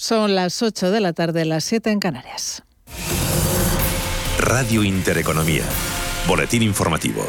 Son las 8 de la tarde, las 7 en Canarias. Radio Intereconomía. Boletín informativo.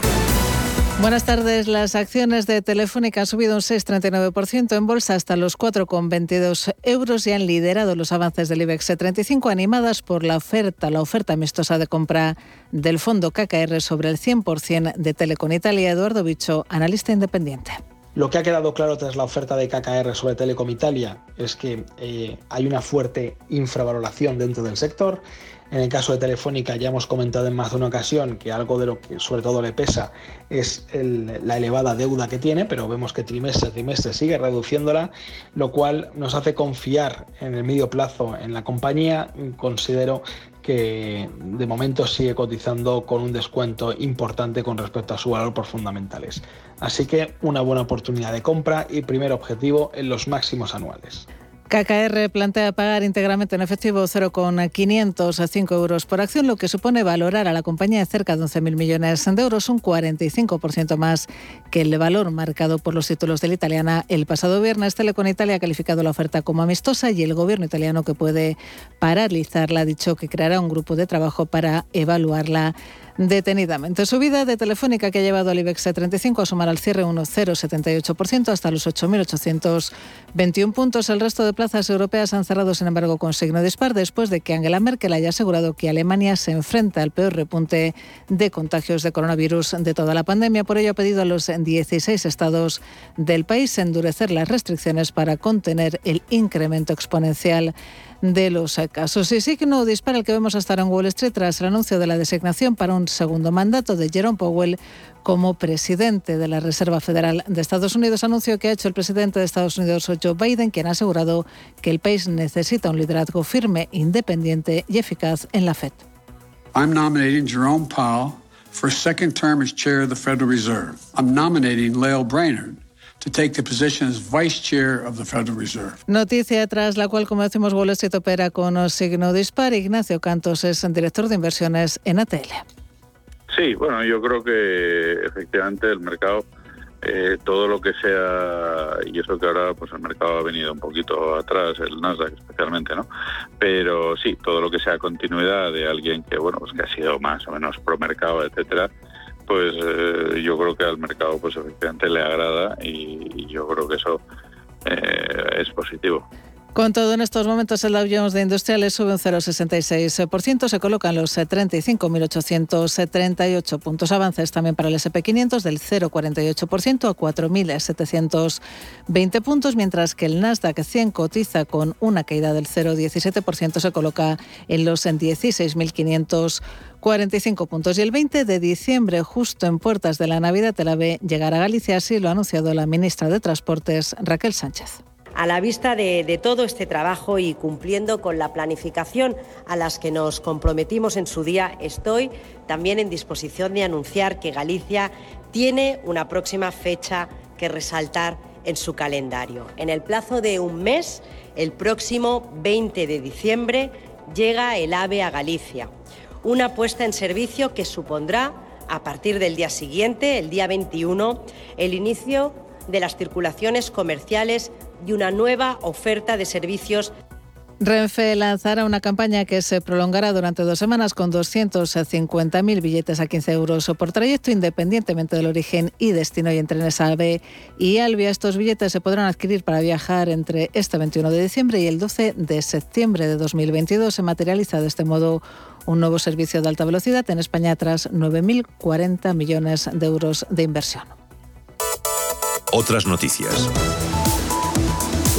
Buenas tardes. Las acciones de Telefónica han subido un 6,39% en bolsa hasta los 4,22 euros y han liderado los avances del IBEX 35 animadas por la oferta, la oferta amistosa de compra del fondo KKR sobre el 100% de Telecom Italia. Eduardo Bicho, analista independiente. Lo que ha quedado claro tras la oferta de KKR sobre Telecom Italia es que eh, hay una fuerte infravaloración dentro del sector. En el caso de Telefónica ya hemos comentado en más de una ocasión que algo de lo que sobre todo le pesa es la elevada deuda que tiene, pero vemos que trimestre a trimestre sigue reduciéndola, lo cual nos hace confiar en el medio plazo en la compañía. Considero que de momento sigue cotizando con un descuento importante con respecto a su valor por fundamentales. Así que una buena oportunidad de compra y primer objetivo en los máximos anuales. KKR plantea pagar íntegramente en efectivo 0,505 euros por acción, lo que supone valorar a la compañía cerca de 11.000 millones de euros, un 45% más que el valor marcado por los títulos de la italiana el pasado viernes. Telecom Italia ha calificado la oferta como amistosa y el gobierno italiano que puede paralizarla ha dicho que creará un grupo de trabajo para evaluarla detenidamente. Subida de Telefónica que ha llevado al IBEX 35 a sumar al cierre un 0,78% hasta los 8.821 puntos. El resto de plazas europeas han cerrado, sin embargo, con signo dispar después de que Angela Merkel haya asegurado que Alemania se enfrenta al peor repunte de contagios de coronavirus de toda la pandemia. Por ello ha pedido a los 16 estados del país endurecer las restricciones para contener el incremento exponencial de los casos. Y signo dispara el que vemos hasta ahora en Wall Street tras el anuncio de la designación para un segundo mandato de Jerome Powell como presidente de la Reserva Federal de Estados Unidos. Anuncio que ha hecho el presidente de Estados Unidos, Joe Biden, quien ha asegurado que el país necesita un liderazgo firme, independiente y eficaz en la Fed. I'm nominating Jerome Powell for a second term as chair of the Federal Reserve. I'm nominating Lael Brainerd Noticia tras la cual, como decimos, Wall Street opera con signo dispar. Ignacio Cantos es director de inversiones en ATL. Sí, bueno, yo creo que efectivamente el mercado, eh, todo lo que sea, y eso que ahora pues el mercado ha venido un poquito atrás, el Nasdaq especialmente, ¿no? Pero sí, todo lo que sea continuidad de alguien que, bueno, pues que ha sido más o menos pro mercado, etcétera, pues eh, yo creo que al mercado pues efectivamente le agrada y, yo creo que eso eh, es positivo. Con todo, en estos momentos el Dow Jones de Industriales sube un 0,66%, se colocan los 35.838 puntos. Avances también para el SP500 del 0,48% a 4.720 puntos, mientras que el Nasdaq 100 cotiza con una caída del 0,17%, se coloca en los 16.545 puntos. Y el 20 de diciembre, justo en puertas de la Navidad, el AVE llegará a Galicia, así lo ha anunciado la ministra de Transportes, Raquel Sánchez. A la vista de, todo este trabajo y cumpliendo con la planificación a las que nos comprometimos en su día, estoy también en disposición de anunciar que Galicia tiene una próxima fecha que resaltar en su calendario. En el plazo de un mes, el próximo 20 de diciembre, llega el AVE a Galicia. Una puesta en servicio que supondrá, a partir del día siguiente, el día 21, el inicio de las circulaciones comerciales y una nueva oferta de servicios Renfe lanzará una campaña que se prolongará durante dos semanas con 250.000 billetes a 15 euros por trayecto, independientemente del origen y destino y en trenes AVE y Albia. Estos billetes se podrán adquirir para viajar entre este 21 de diciembre y el 12 de septiembre de 2022. Se materializa de este modo un nuevo servicio de alta velocidad en España tras 9.040 millones de euros de inversión. Otras noticias.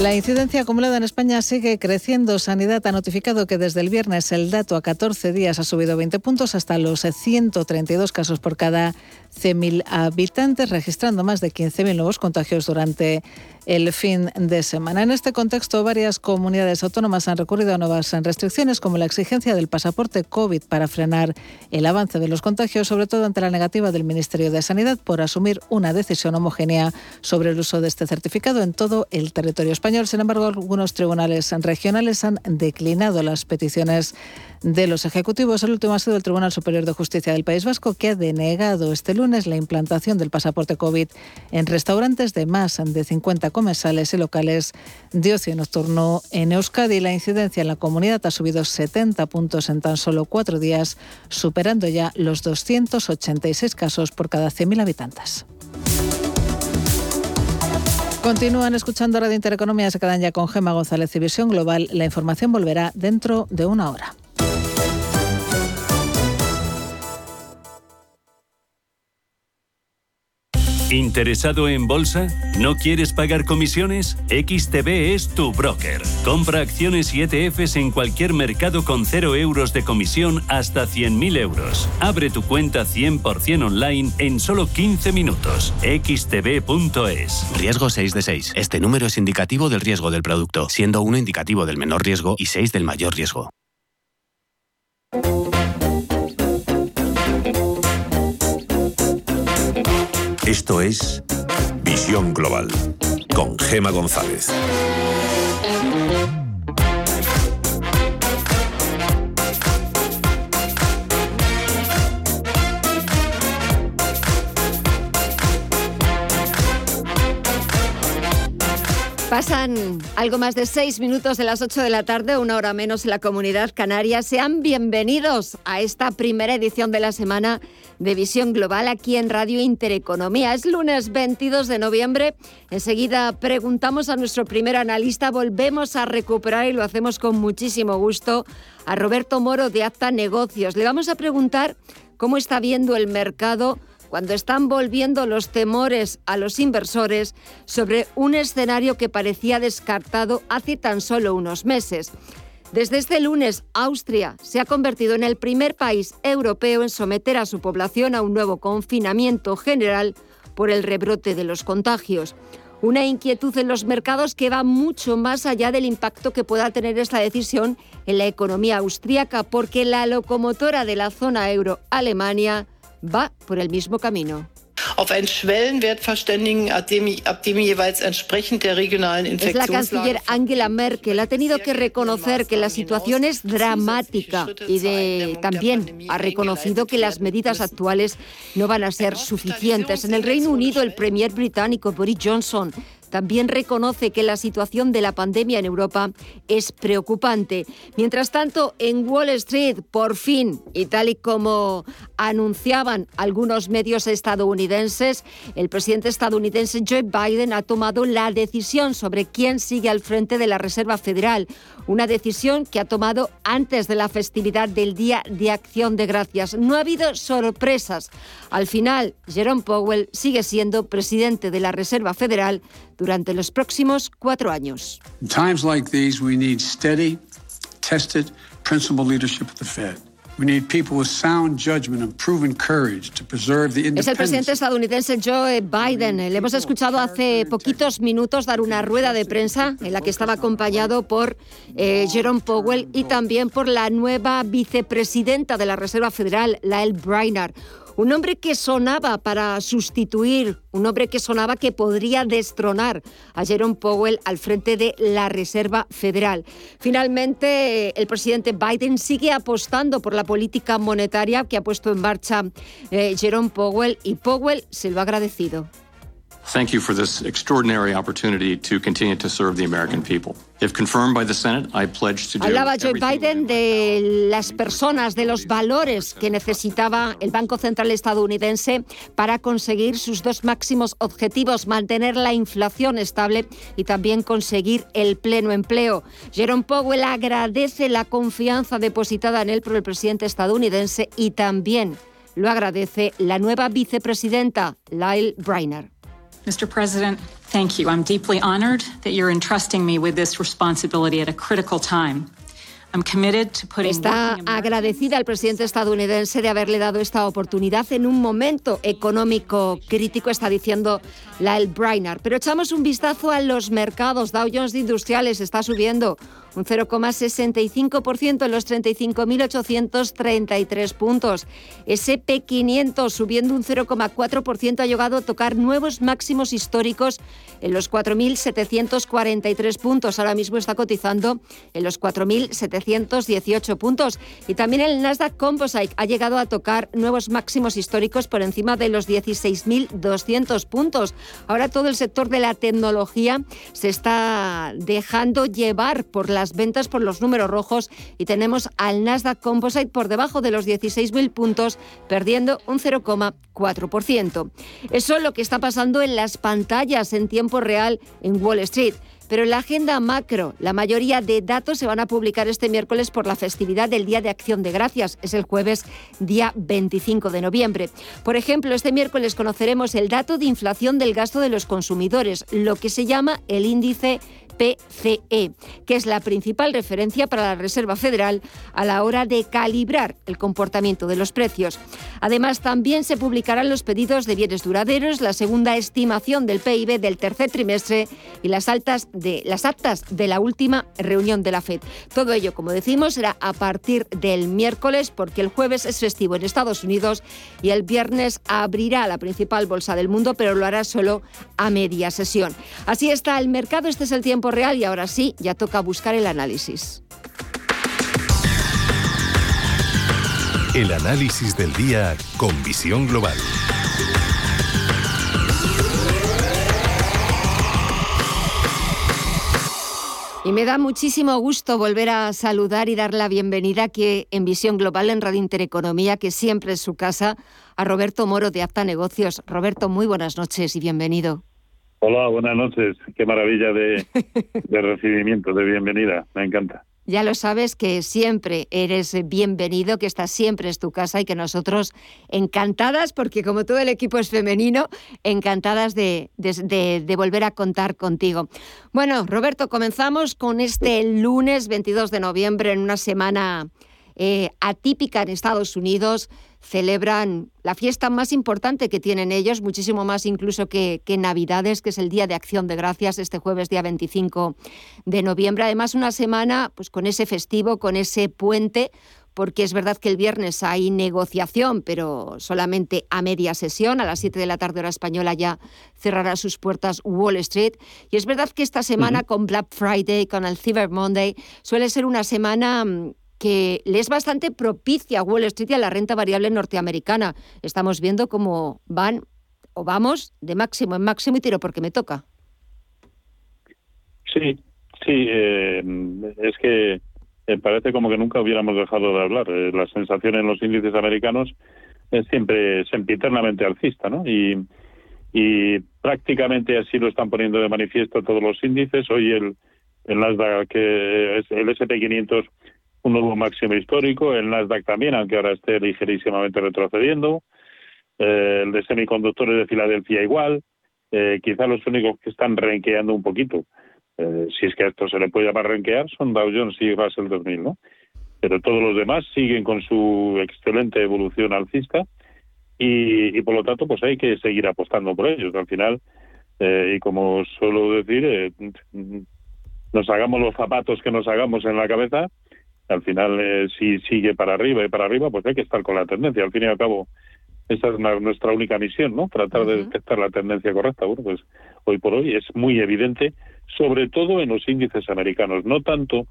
La incidencia acumulada en España sigue creciendo. Sanidad ha notificado que desde el viernes el dato a 14 días ha subido 20 puntos hasta los 132 casos por cada 100.000 habitantes, registrando más de 15.000 nuevos contagios durante el fin de semana. En este contexto, varias comunidades autónomas han recurrido a nuevas restricciones, como la exigencia del pasaporte COVID para frenar el avance de los contagios, sobre todo ante la negativa del Ministerio de Sanidad por asumir una decisión homogénea sobre el uso de este certificado en todo el territorio español. Sin embargo, algunos tribunales regionales han declinado las peticiones de los ejecutivos. El último ha sido el Tribunal Superior de Justicia del País Vasco, que ha denegado este lunes la implantación del pasaporte COVID en restaurantes de más de 50 comensales y locales de ocio nocturno en Euskadi. La incidencia en la comunidad ha subido 70 puntos en tan solo cuatro días, superando ya los 286 casos por cada 100.000 habitantes. Continúan escuchando Radio Intereconomía, se quedan ya con Gema González y Visión Global. La información volverá dentro de una hora. ¿Interesado en bolsa? ¿No quieres pagar comisiones? XTB es tu broker. Compra acciones y ETFs en cualquier mercado con 0 euros de comisión hasta 100.000 euros. Abre tu cuenta 100% online en solo 15 minutos. xtb.es. Riesgo 6 de 6. Este número es indicativo del riesgo del producto, siendo 1 indicativo del menor riesgo y 6 del mayor riesgo. Esto es Visión Global con Gema González. Pasan algo más de seis minutos de las ocho de la tarde, una hora menos en la comunidad canaria. Sean bienvenidos a esta primera edición de la semana de Visión Global aquí en Radio Intereconomía. Es lunes 22 de noviembre. Enseguida preguntamos a nuestro primer analista. Volvemos a recuperar y lo hacemos con muchísimo gusto a Roberto Moro de Acta Negocios. Le vamos a preguntar cómo está viendo el mercado cuando están volviendo los temores a los inversores sobre un escenario que parecía descartado hace tan solo unos meses. Desde este lunes, Austria se ha convertido en el primer país europeo en someter a su población a un nuevo confinamiento general por el rebrote de los contagios. Una inquietud en los mercados que va mucho más allá del impacto que pueda tener esta decisión en la economía austríaca, porque la locomotora de la zona euro, Alemania, va por el mismo camino. Es la canciller Angela Merkel ha tenido que reconocer que la situación es dramática y de, también ha reconocido que las medidas actuales no van a ser suficientes. En el Reino Unido, el premier británico Boris Johnson también reconoce que la situación de la pandemia en Europa es preocupante. Mientras tanto, en Wall Street, por fin, y tal y como anunciaban algunos medios estadounidenses, el presidente estadounidense Joe Biden ha tomado la decisión sobre quién sigue al frente de la Reserva Federal, una decisión que ha tomado antes de la festividad del Día de Acción de Gracias. No ha habido sorpresas. Al final, Jerome Powell sigue siendo presidente de la Reserva Federal durante los próximos cuatro años. In times like these, we need steady, tested, principled leadership at the Fed. We need people with sound judgment and proven courage to preserve the Es el presidente estadounidense Joe Biden. Le hemos escuchado hace poquitos minutos dar una rueda de prensa en la que estaba acompañado por eh, Jerome Powell y también por la nueva vicepresidenta de la Reserva Federal, Lael Brainard un hombre que sonaba para sustituir, un hombre que sonaba que podría destronar a Jerome Powell al frente de la Reserva Federal. Finalmente, el presidente Biden sigue apostando por la política monetaria que ha puesto en marcha eh, Jerome Powell y Powell se lo ha agradecido. Thank you for this extraordinary opportunity to continue to serve the American people. If confirmed by the Senate, I pledge to do Hablaba Joe Biden de las personas, de los valores que necesitaba el Banco Central estadounidense para conseguir sus dos máximos objetivos, mantener la inflación estable y también conseguir el pleno empleo. Jerome Powell agradece la confianza depositada en él por el presidente estadounidense y también lo agradece la nueva vicepresidenta, Lyle Brainerd. Mr. President, thank you. I'm deeply honored that you're entrusting me with this responsibility at a critical time. I'm committed to putting Está agradecida al presidente estadounidense de haberle dado esta oportunidad en un momento económico crítico, está diciendo Lyle Brainard. Pero echamos un vistazo a los mercados. Dow Jones de Industriales está subiendo un 0,65% en los 35.833 puntos. SP500 subiendo un 0,4% ha llegado a tocar nuevos máximos históricos en los 4.743 puntos. Ahora mismo está cotizando en los 4.718 puntos. Y también el Nasdaq Composite ha llegado a tocar nuevos máximos históricos por encima de los 16.200 puntos. Ahora todo el sector de la tecnología se está dejando llevar por las ventas, por los números rojos y tenemos al Nasdaq Composite por debajo de los 16.000 puntos, perdiendo un 0,4%. Eso es lo que está pasando en las pantallas en tiempo real en Wall Street. Pero en la agenda macro, la mayoría de datos se van a publicar este miércoles por la festividad del Día de Acción de Gracias. Es el jueves, día 25 de noviembre. Por ejemplo, este miércoles conoceremos el dato de inflación del gasto de los consumidores, lo que se llama el índice PCE, que es la principal referencia para la Reserva Federal a la hora de calibrar el comportamiento de los precios. Además, también se publicarán los pedidos de bienes duraderos, la segunda estimación del PIB del tercer trimestre y las, altas de, las actas de la última reunión de la FED. Todo ello, como decimos, será a partir del miércoles, porque el jueves es festivo en Estados Unidos y el viernes abrirá la principal bolsa del mundo, pero lo hará solo a media sesión. Así está el mercado, este es el tiempo real y ahora sí, ya toca buscar el análisis. El análisis del día con visión global. Y me da muchísimo gusto volver a saludar y dar la bienvenida aquí en Visión Global en Radio Intereconomía, que siempre es su casa, a Roberto Moro de Apta Negocios. Roberto, muy buenas noches y bienvenido. Hola, buenas noches. Qué maravilla de, recibimiento, de bienvenida. Me encanta. Ya lo sabes que siempre eres bienvenido, que esta siempre es tu casa y que nosotros encantadas, porque como todo el equipo es femenino, encantadas de, de, volver a contar contigo. Bueno, Roberto, comenzamos con este lunes 22 de noviembre en una semana eh, atípica en Estados Unidos celebran la fiesta más importante que tienen ellos, muchísimo más incluso que, Navidades, que es el Día de Acción de Gracias, este jueves día 25 de noviembre. Además, una semana pues, con ese festivo, con ese puente, porque es verdad que el viernes hay negociación, pero solamente a media sesión, a las 7 de la tarde hora española ya cerrará sus puertas Wall Street. Y es verdad que esta semana con Black Friday, con el Cyber Monday, suele ser una semana mm, que le es bastante propicia a Wall Street y a la renta variable norteamericana. Estamos viendo cómo van o vamos de máximo en máximo y tiro porque me toca. Sí, sí, eh, es que eh, parece como que nunca hubiéramos dejado de hablar. Eh, la sensación en los índices americanos es siempre sempiternamente alcista, ¿no? Y, prácticamente así lo están poniendo de manifiesto todos los índices. Hoy el, el Nasdaq, que es el SP500 un nuevo máximo histórico, el Nasdaq también, aunque ahora esté ligerísimamente retrocediendo, eh, el de semiconductores de Filadelfia igual, eh, quizá los únicos que están renqueando un poquito, eh, si es que a esto se le puede llamar renquear, son Dow Jones y Russell 2000, ¿no? Pero todos los demás siguen con su excelente evolución alcista y, y por lo tanto pues hay que seguir apostando por ellos. Al final, y como suelo decir, nos hagamos los zapatos que nos hagamos en la cabeza, al final, eh, si sigue para arriba y para arriba, pues hay que estar con la tendencia. Al fin y al cabo, esa es nuestra única misión, ¿no? Tratar de detectar la tendencia correcta. Bueno, pues hoy por hoy es muy evidente, sobre todo en los índices americanos, no tanto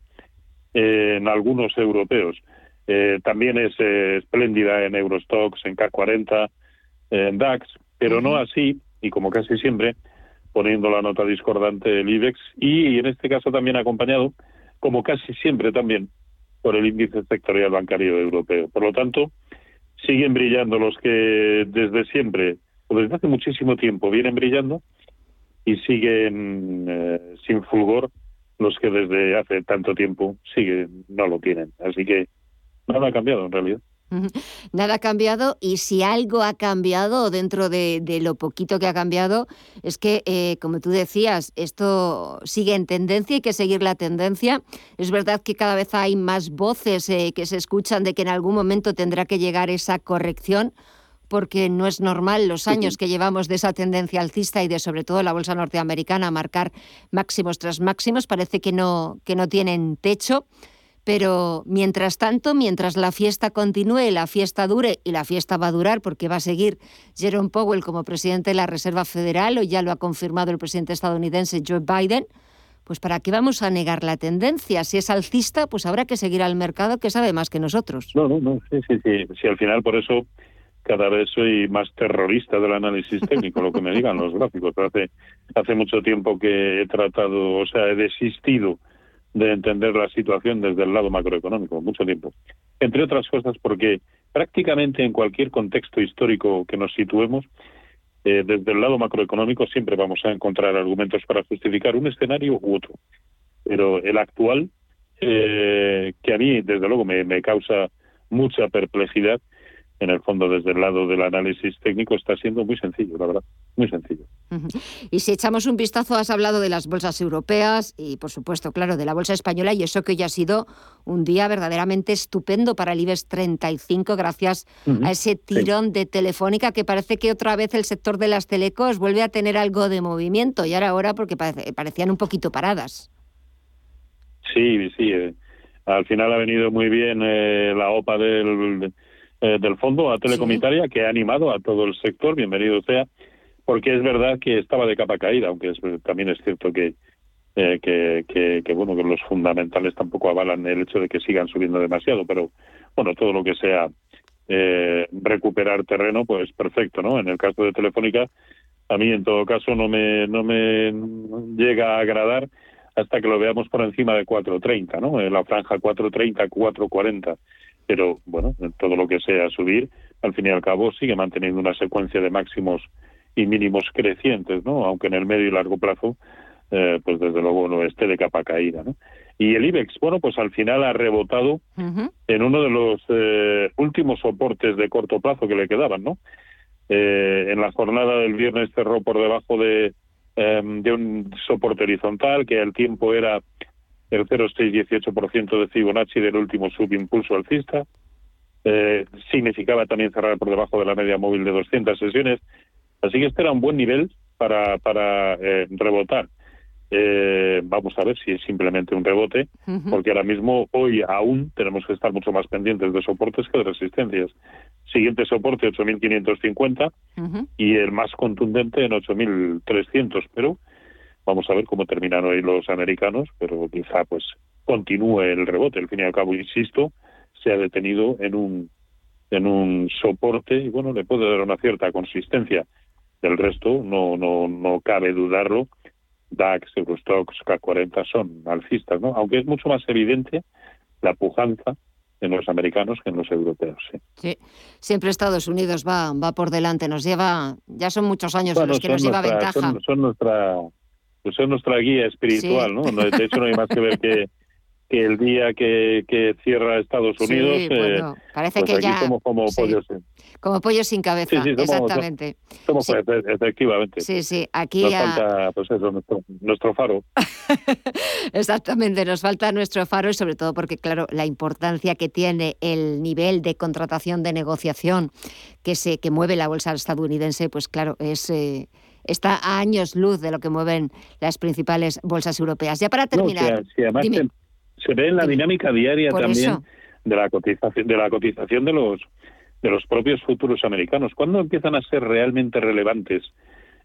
eh, en algunos europeos. Eh, también es espléndida en Eurostox, en K40, en DAX, pero no así, y como casi siempre, poniendo la nota discordante el IBEX, y en este caso también acompañado, como casi siempre también, por el índice sectorial bancario europeo. Por lo tanto, siguen brillando los que desde siempre, o desde hace muchísimo tiempo, vienen brillando y siguen eh, sin fulgor los que desde hace tanto tiempo siguen no lo tienen. Así que nada ha cambiado en realidad. Nada ha cambiado y si algo ha cambiado dentro de, lo poquito que ha cambiado es que, eh, como tú decías, esto sigue en tendencia, hay que seguir la tendencia. Es verdad que cada vez hay más voces eh, que se escuchan de que en algún momento tendrá que llegar esa corrección porque no es normal los años que llevamos de esa tendencia alcista y de sobre todo la bolsa norteamericana a marcar máximos tras máximos. Parece que no, que no tienen techo. Pero mientras tanto, mientras la fiesta continúe, la fiesta dure, y la fiesta va a durar porque va a seguir Jerome Powell como presidente de la Reserva Federal, o ya lo ha confirmado el presidente estadounidense Joe Biden, pues ¿para qué vamos a negar la tendencia? Si es alcista, pues habrá que seguir al mercado que sabe más que nosotros. No, no, no, sí, sí, sí. Si al final por eso cada vez soy más terrorista del análisis técnico, lo que me digan los gráficos. Hace, hace mucho tiempo que he tratado, o sea, he desistido de entender la situación desde el lado macroeconómico, mucho tiempo. Entre otras cosas porque prácticamente en cualquier contexto histórico que nos situemos, eh, desde el lado macroeconómico siempre vamos a encontrar argumentos para justificar un escenario u otro. Pero el actual, eh, que a mí desde luego me, me causa mucha perplejidad, en el fondo desde el lado del análisis técnico está siendo muy sencillo, la verdad, muy sencillo. Y si echamos un vistazo, has hablado de las bolsas europeas y, por supuesto, claro, de la bolsa española y eso que hoy ha sido un día verdaderamente estupendo para el IBEX 35 gracias a ese tirón de Telefónica que parece que otra vez el sector de las telecos vuelve a tener algo de movimiento y ahora ahora porque parecían un poquito paradas. Sí, sí. Eh, al final ha venido muy bien eh, la OPA del eh, del fondo a Telecom Italia, que ha animado a todo el sector, bienvenido sea, porque es verdad que estaba de capa caída, aunque también es cierto que, eh, que, que, bueno que los fundamentales tampoco avalan el hecho de que sigan subiendo demasiado, pero bueno, todo lo que sea eh, recuperar terreno, pues perfecto, ¿no? En el caso de Telefónica, a mí en todo caso no me, no me llega a agradar hasta que lo veamos por encima de 4.30, ¿no? En la franja 4.30, 4.40 pero bueno, todo lo que sea subir, al fin y al cabo sigue manteniendo una secuencia de máximos y mínimos crecientes, ¿no? Aunque en el medio y largo plazo, eh, pues desde luego no esté de capa caída, ¿no? Y el IBEX, bueno, pues al final ha rebotado en uno de los eh, últimos soportes de corto plazo que le quedaban, ¿no? Eh, en la jornada del viernes cerró por debajo de, em, de un soporte horizontal, que al tiempo era el 0,618% de Fibonacci del último subimpulso alcista. Eh, significaba también cerrar por debajo de la media móvil de 200 sesiones. Así que este era un buen nivel para, para eh, rebotar. Eh, vamos a ver si es simplemente un rebote, porque ahora mismo, hoy aún, tenemos que estar mucho más pendientes de soportes que de resistencias. Siguiente soporte, 8.550, y el más contundente en 8.300, pero Vamos a ver cómo terminan hoy los americanos, pero quizá pues continúe el rebote. Al fin y al cabo, insisto, se ha detenido en un en un soporte y bueno, le puede dar una cierta consistencia. Del resto, no no no cabe dudarlo. DAX, Eurostox, K40 son alcistas, ¿no? Aunque es mucho más evidente la pujanza en los americanos que en los europeos. Sí. sí. siempre Estados Unidos va, va por delante, nos lleva, ya son muchos años en los que nos lleva ventaja. Son, son, nuestra, pues es nuestra guía espiritual, ¿no? De hecho, no hay más que ver que, que el día que, que cierra Estados Unidos, sí, eh, bueno, parece pues que ya somos como pollos sin... como pollos sin cabeza, exactamente. Somos, sí. Pues, efectivamente. Sí, sí, aquí nos falta pues eso, nuestro, nuestro faro. exactamente, nos falta nuestro faro y sobre todo porque claro, la importancia que tiene el nivel de contratación de negociación que se que mueve la bolsa estadounidense, pues claro, es eh, está a años luz de lo que mueven las principales bolsas europeas. Ya para terminar. además se, ve en la dinámica diaria también de la cotización de la cotización de los de los propios futuros americanos. ¿Cuándo empiezan a ser realmente relevantes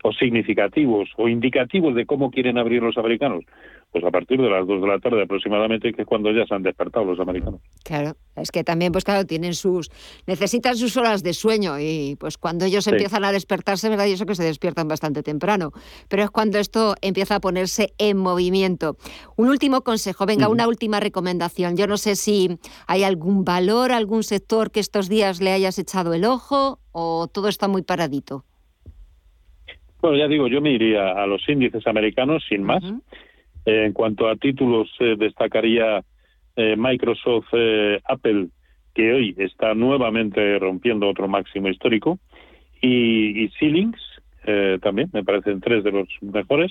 o significativos o indicativos de cómo quieren abrir los americanos? Pues a partir de las 2 de la tarde aproximadamente, que es cuando ya se han despertado los americanos. Claro, es que también, pues claro, tienen sus, necesitan sus horas de sueño y pues cuando ellos empiezan a despertarse, ¿verdad? Y eso que se despiertan bastante temprano, pero es cuando esto empieza a ponerse en movimiento. Un último consejo, venga, una última recomendación. Yo no sé si hay algún valor, algún sector que estos días le hayas echado el ojo o todo está muy paradito. Bueno, ya digo, yo me iría a los índices americanos sin más. en cuanto a títulos, eh, destacaría eh, Microsoft, eh, Apple, que hoy está nuevamente rompiendo otro máximo histórico, y, y Ceilings, también, me parecen tres de los mejores.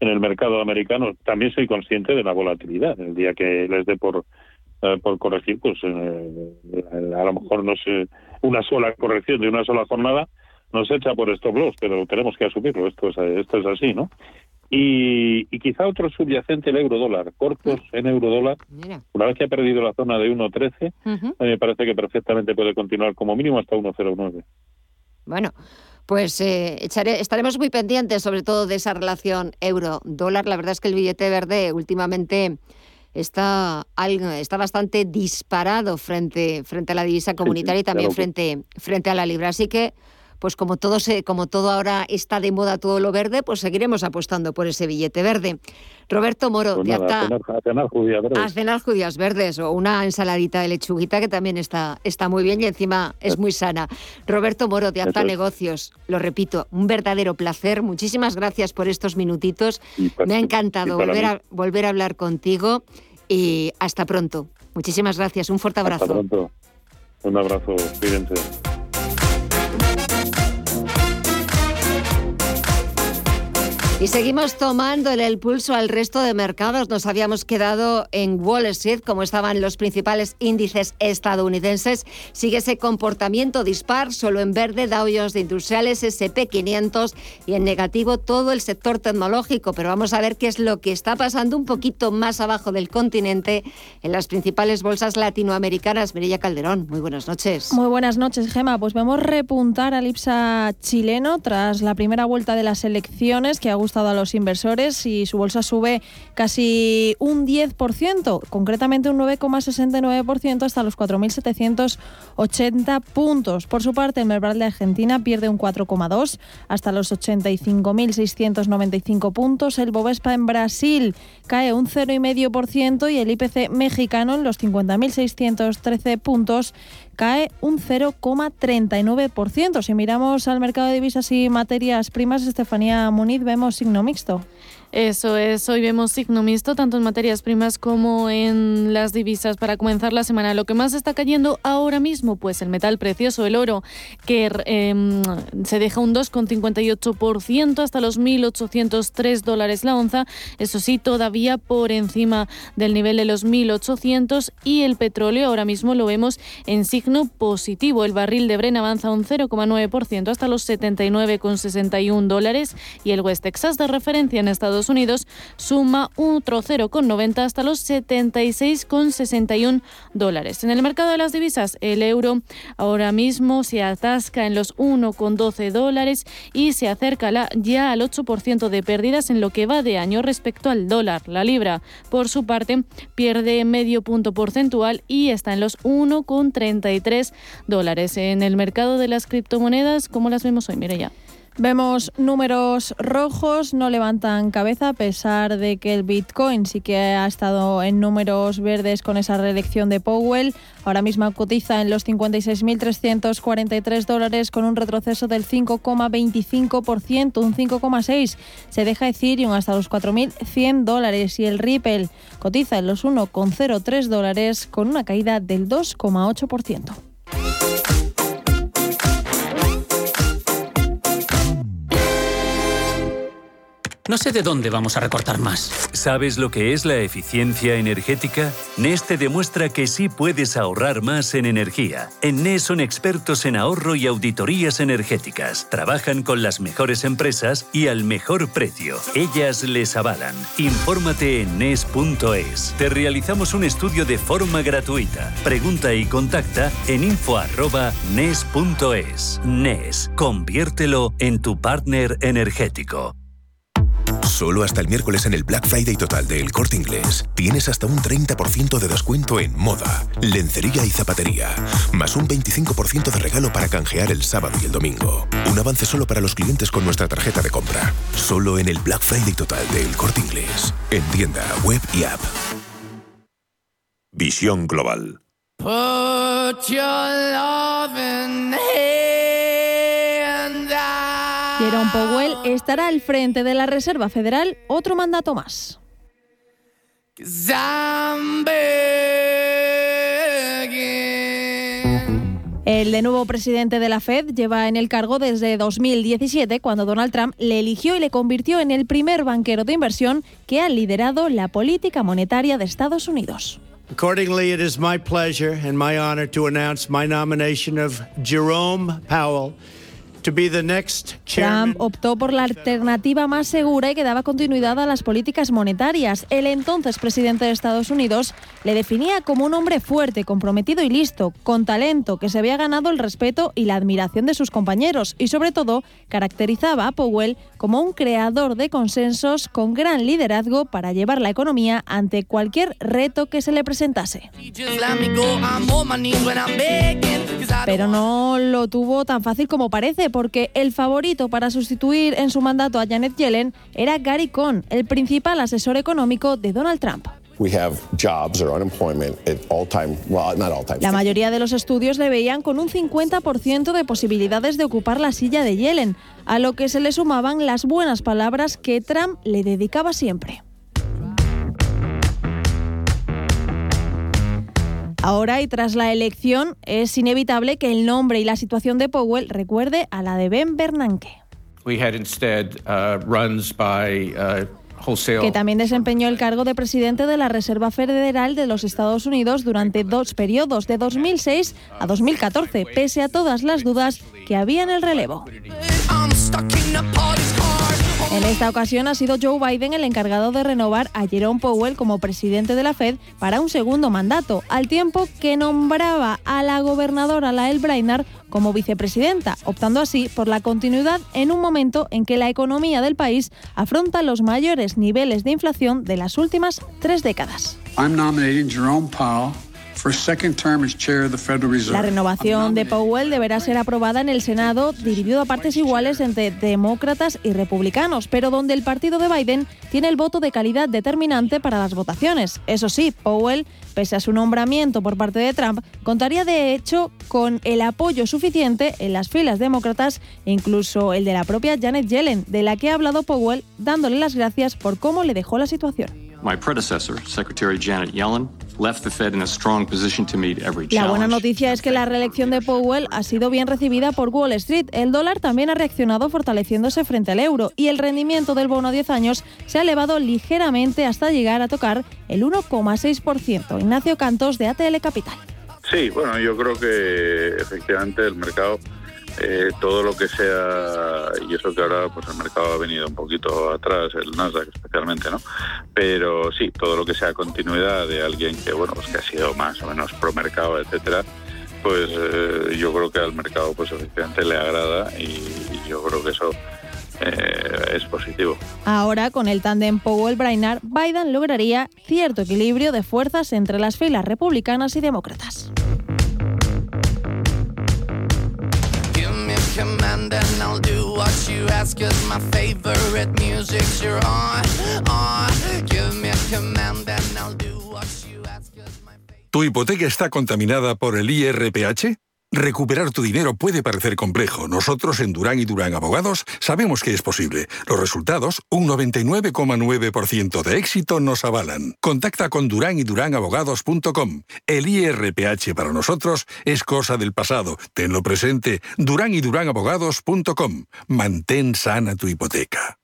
En el mercado americano también soy consciente de la volatilidad. El día que les dé por eh, por corregir, pues eh, a lo mejor no sé, una sola corrección de una sola jornada nos echa por stop loss, pero tenemos que asumirlo, esto es, esto es así, ¿no? Y, quizá otro subyacente, el euro dólar, cortos en euro dólar, una vez que ha perdido la zona de 1.13, a mí me parece que perfectamente puede continuar como mínimo hasta 1.09. Bueno, pues eh, estaremos muy pendientes sobre todo de esa relación euro-dólar. La verdad es que el billete verde últimamente está, está bastante disparado frente, frente a la divisa comunitaria y también frente, frente a la libra. Así que pues como todo, se, como todo ahora está de moda todo lo verde, pues seguiremos apostando por ese billete verde. Roberto Moro, pues nada, a, cenar, judías verdes. A cenar judías verdes o una ensaladita de lechuguita que también está, está muy bien y encima es muy sana. Roberto Moro, de Acta Negocios, lo repito, un verdadero placer. Muchísimas gracias por estos minutitos. Me ha encantado volver a, volver a hablar contigo y hasta pronto. Muchísimas gracias, un fuerte abrazo. Hasta pronto. Un abrazo, cuídense. Y seguimos tomándole el pulso al resto de mercados. Nos habíamos quedado en Wall Street, como estaban los principales índices estadounidenses. Sigue ese comportamiento dispar, solo en verde Dow Jones de Industriales, SP500 y en negativo todo el sector tecnológico. Pero vamos a ver qué es lo que está pasando un poquito más abajo del continente en las principales bolsas latinoamericanas. Mirella Calderón, muy buenas noches. Muy buenas noches, Gema. Pues vemos repuntar al IPSA chileno tras la primera vuelta de las elecciones que ha a los inversores y su bolsa sube casi un 10%, concretamente un 9,69% hasta los 4.780 puntos. Por su parte, el Merval de Argentina pierde un 4,2 hasta los 85.695 puntos. El Bovespa en Brasil cae un 0,5% y el IPC mexicano en los 50.613 puntos cae un 0,39%. Si miramos al mercado de divisas y materias primas, Estefanía Muniz, vemos signo mixto. Eso es, hoy vemos signo mixto tanto en materias primas como en las divisas para comenzar la semana. Lo que más está cayendo ahora mismo, pues el metal precioso, el oro, que em, se deja un 2,58% hasta los 1.803 dólares la onza. Eso sí, todavía por encima del nivel de los 1.800 y el petróleo ahora mismo lo vemos en signo positivo. El barril de Bren avanza un 0,9% hasta los 79,61 dólares y el West Texas de referencia en Estados Unidos suma otro 0,90 hasta los 76,61 dólares. En el mercado de las divisas, el euro ahora mismo se atasca en los 1,12 dólares y se acerca ya al 8% de pérdidas en lo que va de año respecto al dólar. La libra, por su parte, pierde medio punto porcentual y está en los 1,33 dólares. En el mercado de las criptomonedas, ¿cómo las vemos hoy? Mire ya. Vemos números rojos, no levantan cabeza a pesar de que el Bitcoin sí que ha estado en números verdes con esa reelección de Powell. Ahora mismo cotiza en los 56.343 dólares con un retroceso del 5,25%, un 5,6%. Se deja Ethereum hasta los 4.100 dólares y el Ripple cotiza en los 1,03 dólares con una caída del 2,8%. No sé de dónde vamos a recortar más. ¿Sabes lo que es la eficiencia energética? NES te demuestra que sí puedes ahorrar más en energía. En NES son expertos en ahorro y auditorías energéticas. Trabajan con las mejores empresas y al mejor precio. Ellas les avalan. Infórmate en NES.es. Te realizamos un estudio de forma gratuita. Pregunta y contacta en info.nes.es. NES, conviértelo en tu partner energético. Solo hasta el miércoles en el Black Friday total de El Corte Inglés tienes hasta un 30% de descuento en moda, lencería y zapatería, más un 25% de regalo para canjear el sábado y el domingo. Un avance solo para los clientes con nuestra tarjeta de compra. Solo en el Black Friday total de El Corte Inglés, en tienda, web y app. Visión Global. Jerome Powell estará al frente de la Reserva Federal otro mandato más. El de nuevo presidente de la Fed lleva en el cargo desde 2017, cuando Donald Trump le eligió y le convirtió en el primer banquero de inversión que ha liderado la política monetaria de Estados Unidos. Accordingly, it is my pleasure and my honor to announce my nomination of Jerome Powell Trump optó por la alternativa más segura y que daba continuidad a las políticas monetarias. El entonces presidente de Estados Unidos le definía como un hombre fuerte, comprometido y listo, con talento, que se había ganado el respeto y la admiración de sus compañeros y sobre todo caracterizaba a Powell como un creador de consensos con gran liderazgo para llevar la economía ante cualquier reto que se le presentase. Pero no lo tuvo tan fácil como parece porque el favorito para sustituir en su mandato a Janet Yellen era Gary Cohn, el principal asesor económico de Donald Trump. La mayoría de los estudios le veían con un 50% de posibilidades de ocupar la silla de Yellen, a lo que se le sumaban las buenas palabras que Trump le dedicaba siempre. Ahora y tras la elección es inevitable que el nombre y la situación de Powell recuerde a la de Ben Bernanke. We had instead uh, runs by uh, que también desempeñó el cargo de presidente de la Reserva Federal de los Estados Unidos durante dos periodos, de 2006 a 2014, pese a todas las dudas que había en el relevo. En esta ocasión ha sido Joe Biden el encargado de renovar a Jerome Powell como presidente de la Fed para un segundo mandato, al tiempo que nombraba a la gobernadora Lael Brainard como vicepresidenta, optando así por la continuidad en un momento en que la economía del país afronta los mayores niveles de inflación de las últimas tres décadas. La renovación de Powell deberá ser aprobada en el Senado, dividido a partes iguales entre demócratas y republicanos, pero donde el partido de Biden tiene el voto de calidad determinante para las votaciones. Eso sí, Powell, pese a su nombramiento por parte de Trump, contaría de hecho con el apoyo suficiente en las filas demócratas e incluso el de la propia Janet Yellen, de la que ha hablado Powell dándole las gracias por cómo le dejó la situación. My predecessor, Secretary Janet Yellen, left the Fed in a strong position to meet every challenge. La buena noticia es que la reelección de Powell ha sido bien recibida por Wall Street. El dólar también ha reaccionado fortaleciéndose frente al euro y el rendimiento del bono a 10 años se ha elevado ligeramente hasta llegar a tocar el 1,6%. Ignacio Cantos de ATL Capital. Sí, bueno, yo creo que efectivamente el mercado eh, todo lo que sea, y eso que ahora pues el mercado ha venido un poquito atrás, el Nasdaq especialmente, ¿no? Pero sí, todo lo que sea continuidad de alguien que, bueno, pues que ha sido más o menos pro mercado, etcétera, pues eh, yo creo que al mercado pues efectivamente le agrada y, yo creo que eso eh, es positivo. Ahora, con el tándem Powell-Brainard, Biden lograría cierto equilibrio de fuerzas entre las filas republicanas y demócratas. ¿Tu hipoteca está contaminada por el IRPH? Recuperar tu dinero puede parecer complejo. Nosotros en Durán y Durán Abogados sabemos que es posible. Los resultados, un 99,9% de éxito, nos avalan. Contacta con Durán y Durán Abogados.com. El IRPH para nosotros es cosa del pasado. Tenlo presente. Durán y Durán Abogados.com. Mantén sana tu hipoteca.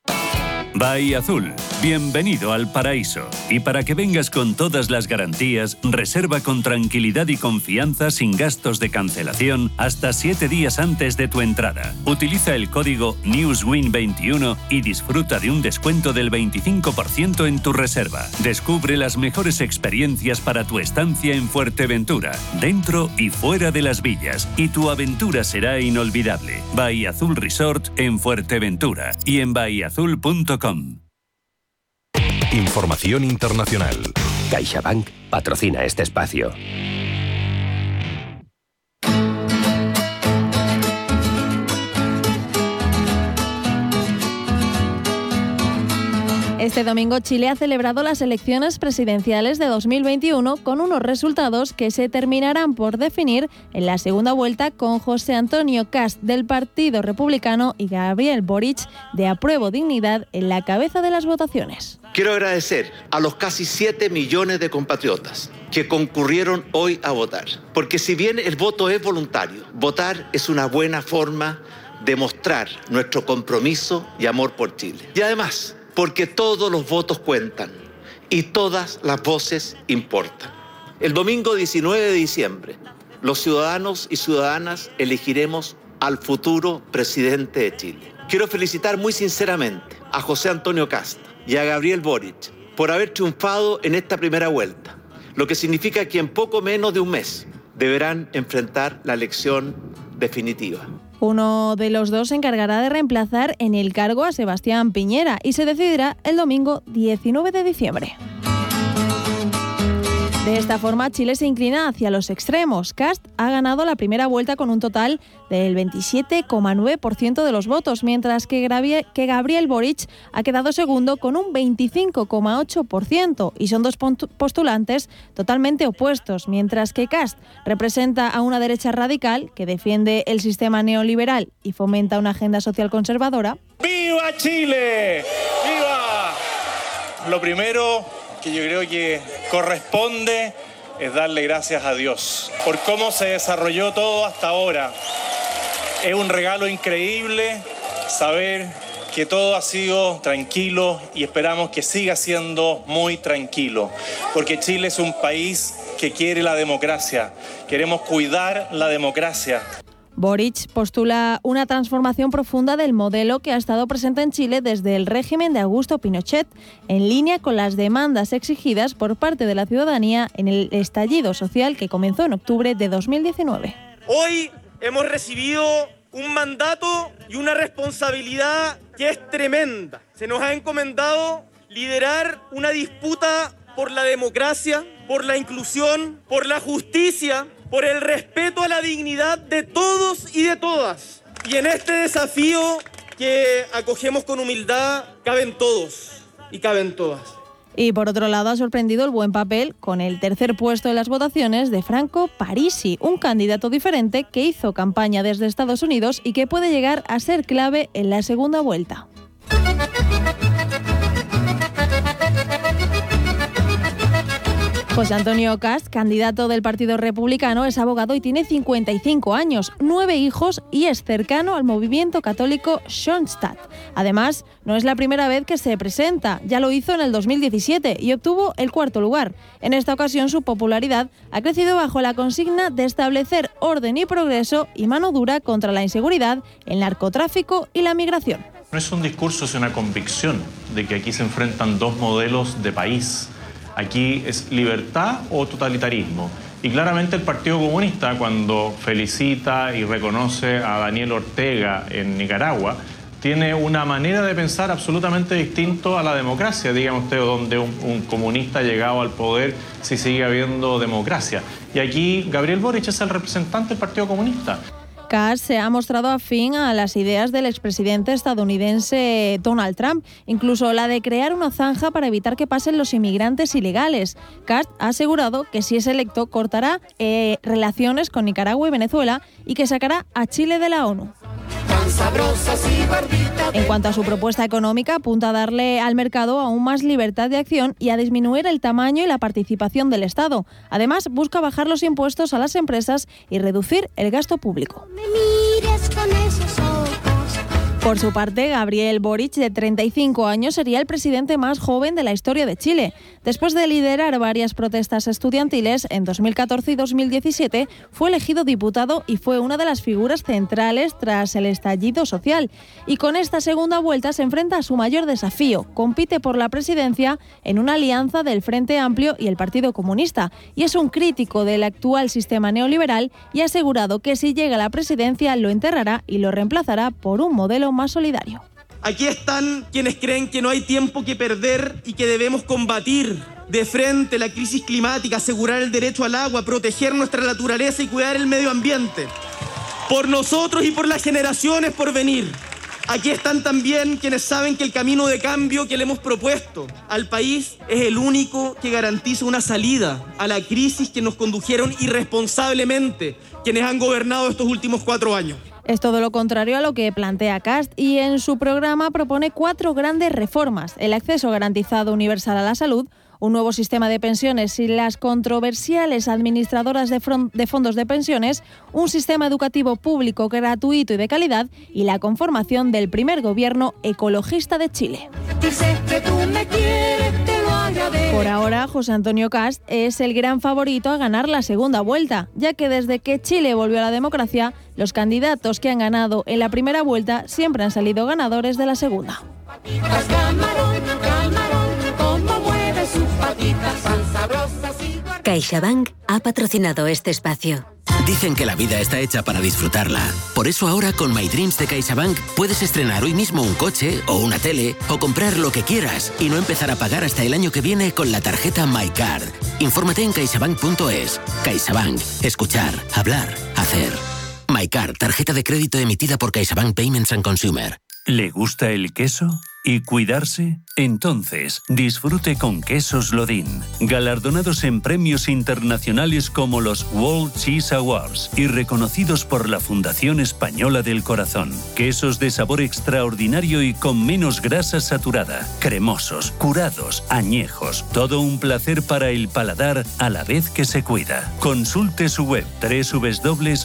Bahía Azul, bienvenido al paraíso. Y para que vengas con todas las garantías, reserva con tranquilidad y confianza sin gastos de cancelación hasta 7 días antes de tu entrada. Utiliza el código NEWSWIN21 y disfruta de un descuento del 25% en tu reserva. Descubre las mejores experiencias para tu estancia en Fuerteventura, dentro y fuera de las villas, y tu aventura será inolvidable. Bahía Azul Resort en Fuerteventura y en bahiazul.com. Información internacional. CaixaBank patrocina este espacio. Este domingo Chile ha celebrado las elecciones presidenciales de 2021 con unos resultados que se terminarán por definir en la segunda vuelta con José Antonio Cast del Partido Republicano y Gabriel Boric de Apruebo Dignidad en la cabeza de las votaciones. Quiero agradecer a los casi 7 millones de compatriotas que concurrieron hoy a votar, porque si bien el voto es voluntario, votar es una buena forma de mostrar nuestro compromiso y amor por Chile. Y además, porque todos los votos cuentan y todas las voces importan. El domingo 19 de diciembre, los ciudadanos y ciudadanas elegiremos al futuro presidente de Chile. Quiero felicitar muy sinceramente a José Antonio Casta y a Gabriel Boric por haber triunfado en esta primera vuelta, lo que significa que en poco menos de un mes deberán enfrentar la elección definitiva. Uno de los dos se encargará de reemplazar en el cargo a Sebastián Piñera y se decidirá el domingo 19 de diciembre. De esta forma, Chile se inclina hacia los extremos. Cast ha ganado la primera vuelta con un total del 27,9% de los votos, mientras que Gabriel Boric ha quedado segundo con un 25,8%. Y son dos postulantes totalmente opuestos, mientras que Cast representa a una derecha radical que defiende el sistema neoliberal y fomenta una agenda social conservadora. ¡Viva Chile! ¡Viva! Lo primero que yo creo que corresponde es darle gracias a Dios por cómo se desarrolló todo hasta ahora. Es un regalo increíble saber que todo ha sido tranquilo y esperamos que siga siendo muy tranquilo, porque Chile es un país que quiere la democracia, queremos cuidar la democracia. Boric postula una transformación profunda del modelo que ha estado presente en Chile desde el régimen de Augusto Pinochet, en línea con las demandas exigidas por parte de la ciudadanía en el estallido social que comenzó en octubre de 2019. Hoy hemos recibido un mandato y una responsabilidad que es tremenda. Se nos ha encomendado liderar una disputa por la democracia, por la inclusión, por la justicia por el respeto a la dignidad de todos y de todas. Y en este desafío que acogemos con humildad, caben todos y caben todas. Y por otro lado ha sorprendido el buen papel con el tercer puesto en las votaciones de Franco Parisi, un candidato diferente que hizo campaña desde Estados Unidos y que puede llegar a ser clave en la segunda vuelta. José Antonio Cast, candidato del Partido Republicano, es abogado y tiene 55 años, nueve hijos y es cercano al movimiento católico Schoenstatt. Además, no es la primera vez que se presenta, ya lo hizo en el 2017 y obtuvo el cuarto lugar. En esta ocasión su popularidad ha crecido bajo la consigna de establecer orden y progreso y mano dura contra la inseguridad, el narcotráfico y la migración. No es un discurso, es una convicción de que aquí se enfrentan dos modelos de país Aquí es libertad o totalitarismo. Y claramente el Partido Comunista, cuando felicita y reconoce a Daniel Ortega en Nicaragua, tiene una manera de pensar absolutamente distinto a la democracia, dígame usted, donde un, un, comunista ha llegado al poder si sigue habiendo democracia. Y aquí Gabriel Boric es el representante del Partido Comunista. Cass se ha mostrado afín a las ideas del expresidente estadounidense Donald Trump, incluso la de crear una zanja para evitar que pasen los inmigrantes ilegales. Cass ha asegurado que si es electo cortará eh, relaciones con Nicaragua y Venezuela y que sacará a Chile de la ONU. En cuanto a su propuesta económica, apunta a darle al mercado aún más libertad de acción y a disminuir el tamaño y la participación del Estado. Además, busca bajar los impuestos a las empresas y reducir el gasto público. Por su parte, Gabriel Boric, de 35 años, sería el presidente más joven de la historia de Chile. Después de liderar varias protestas estudiantiles en 2014 y 2017, fue elegido diputado y fue una de las figuras centrales tras el estallido social. Y con esta segunda vuelta se enfrenta a su mayor desafío. Compite por la presidencia en una alianza del Frente Amplio y el Partido Comunista. Y es un crítico del actual sistema neoliberal y ha asegurado que si llega a la presidencia lo enterrará y lo reemplazará por un modelo solidario. Aquí están quienes creen que no hay tiempo que perder y que debemos combatir de frente la crisis climática, asegurar el derecho al agua, proteger nuestra naturaleza y cuidar el medio ambiente. Por nosotros y por las generaciones por venir. Aquí están también quienes saben que el camino de cambio que le hemos propuesto al país es el único que garantiza una salida a la crisis que nos condujeron irresponsablemente quienes han gobernado estos últimos cuatro años. Es todo lo contrario a lo que plantea Cast y en su programa propone cuatro grandes reformas. El acceso garantizado universal a la salud, un nuevo sistema de pensiones y las controversiales administradoras de, fondos de pensiones, un sistema educativo público gratuito y de calidad y la conformación del primer gobierno ecologista de Chile. Por ahora, José Antonio Cast es el gran favorito a ganar la segunda vuelta, ya que desde que Chile volvió a la democracia, los candidatos que han ganado en la primera vuelta siempre han salido ganadores de la segunda. CaixaBank ha patrocinado este espacio. Dicen que la vida está hecha para disfrutarla. Por eso ahora con My Dreams de CaixaBank puedes estrenar hoy mismo un coche o una tele o comprar lo que quieras y no empezar a pagar hasta el año que viene con la tarjeta MyCard. Infórmate en caixabank.es. CaixaBank. Escuchar, hablar, hacer. MyCard, tarjeta de crédito emitida por CaixaBank Payments and Consumer. ¿Le gusta el queso? ¿Y cuidarse? Entonces, disfrute con quesos Lodin, galardonados en premios internacionales como los World Cheese Awards y reconocidos por la Fundación Española del Corazón. Quesos de sabor extraordinario y con menos grasa saturada, cremosos, curados, añejos, todo un placer para el paladar a la vez que se cuida. Consulte su web www.lodin.net.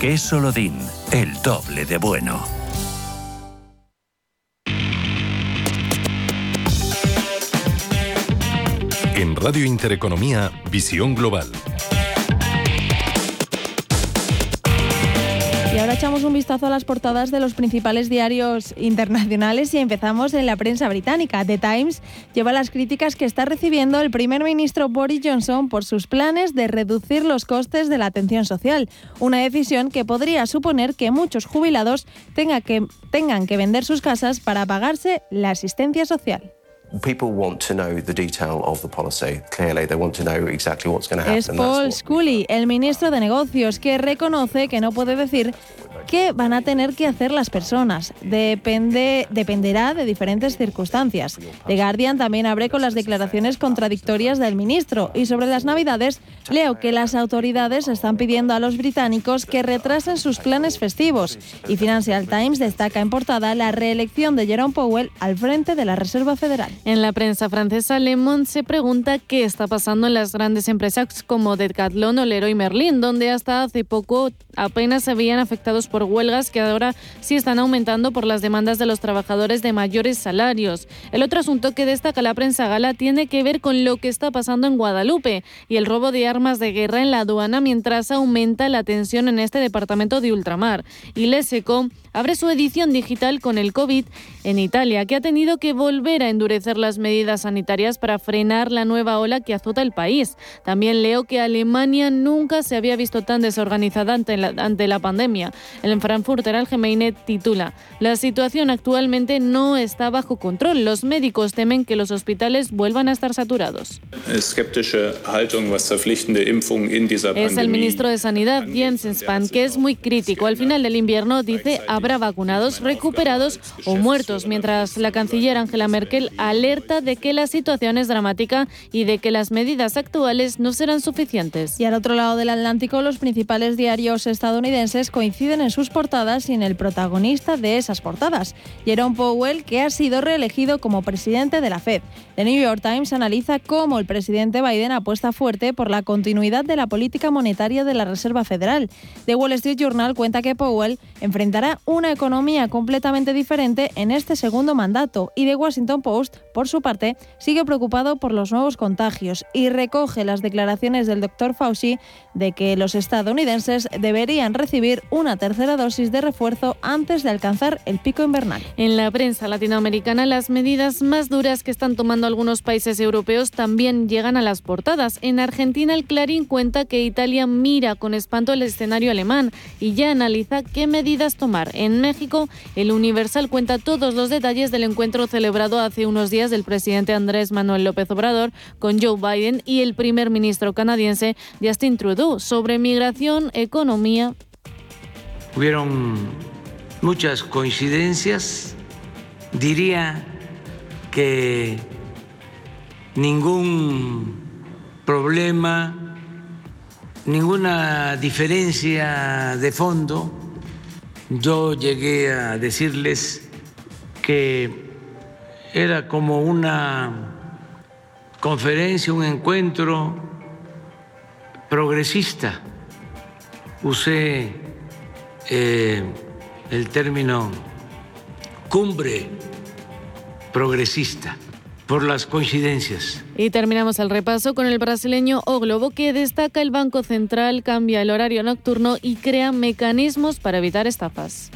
Queso Lodin, el doble de bueno. En Radio Intereconomía, Visión Global. Y ahora echamos un vistazo a las portadas de los principales diarios internacionales y empezamos en la prensa británica. The Times lleva las críticas que está recibiendo el primer ministro Boris Johnson por sus planes de reducir los costes de la atención social, una decisión que podría suponer que muchos jubilados tengan que, tengan que vender sus casas para pagarse la asistencia social. People want to know the detail of the policy. Clearly, they want to know exactly what's going to happen. Es Paul Scully, el ministro de Negocios, que reconoce que no puede decir qué van a tener que hacer las personas. Depende, dependerá de diferentes circunstancias. The Guardian también abre con las declaraciones contradictorias del ministro y sobre las navidades leo que las autoridades están pidiendo a los británicos que retrasen sus planes festivos y Financial Times destaca en portada la reelección de Jerome Powell al frente de la Reserva Federal. En la prensa francesa, Le Monde se pregunta qué está pasando en las grandes empresas como Decathlon o Leroy Merlin, donde hasta hace poco apenas se veían afectados por huelgas que ahora sí están aumentando por las demandas de los trabajadores de mayores salarios. El otro asunto que destaca la prensa gala tiene que ver con lo que está pasando en Guadalupe y el robo de armas de guerra en la aduana mientras aumenta la tensión en este departamento de ultramar. Y Leseco abre su edición digital con el COVID en Italia, que ha tenido que volver a endurecer las medidas sanitarias para frenar la nueva ola que azota el país. También leo que Alemania nunca se había visto tan desorganizada ante la, ante la pandemia. El Frankfurter Allgemeine titula: La situación actualmente no está bajo control. Los médicos temen que los hospitales vuelvan a estar saturados. Es el ministro de Sanidad, Jens Spahn, que es muy crítico. Al final del invierno dice habrá vacunados, recuperados o muertos, mientras la canciller Angela Merkel alerta de que la situación es dramática y de que las medidas actuales no serán suficientes. Y al otro lado del Atlántico, los principales diarios estadounidenses coinciden en sus portadas y en el protagonista de esas portadas, Jerome Powell, que ha sido reelegido como presidente de la Fed. The New York Times analiza cómo el presidente Biden apuesta fuerte por la continuidad de la política monetaria de la Reserva Federal. The Wall Street Journal cuenta que Powell enfrentará una economía completamente diferente en este segundo mandato y The Washington Post, por su parte, sigue preocupado por los nuevos contagios y recoge las declaraciones del doctor Fauci de que los estadounidenses deberían recibir una tercera dosis de refuerzo antes de alcanzar el pico invernal. En la prensa latinoamericana, las medidas más duras que están tomando algunos países europeos también llegan a las portadas. En Argentina, el Clarín cuenta que Italia mira con espanto el escenario alemán y ya analiza qué medidas tomar. En México, el Universal cuenta todos los detalles del encuentro celebrado hace unos días del presidente Andrés Manuel López Obrador con Joe Biden y el primer ministro canadiense Justin Trudeau sobre migración, economía. Hubieron muchas coincidencias. Diría que ningún problema, ninguna diferencia de fondo. Yo llegué a decirles que era como una conferencia, un encuentro progresista. Usé eh, el término cumbre progresista. Por las coincidencias. Y terminamos el repaso con el brasileño O Globo, que destaca el Banco Central, cambia el horario nocturno y crea mecanismos para evitar estafas.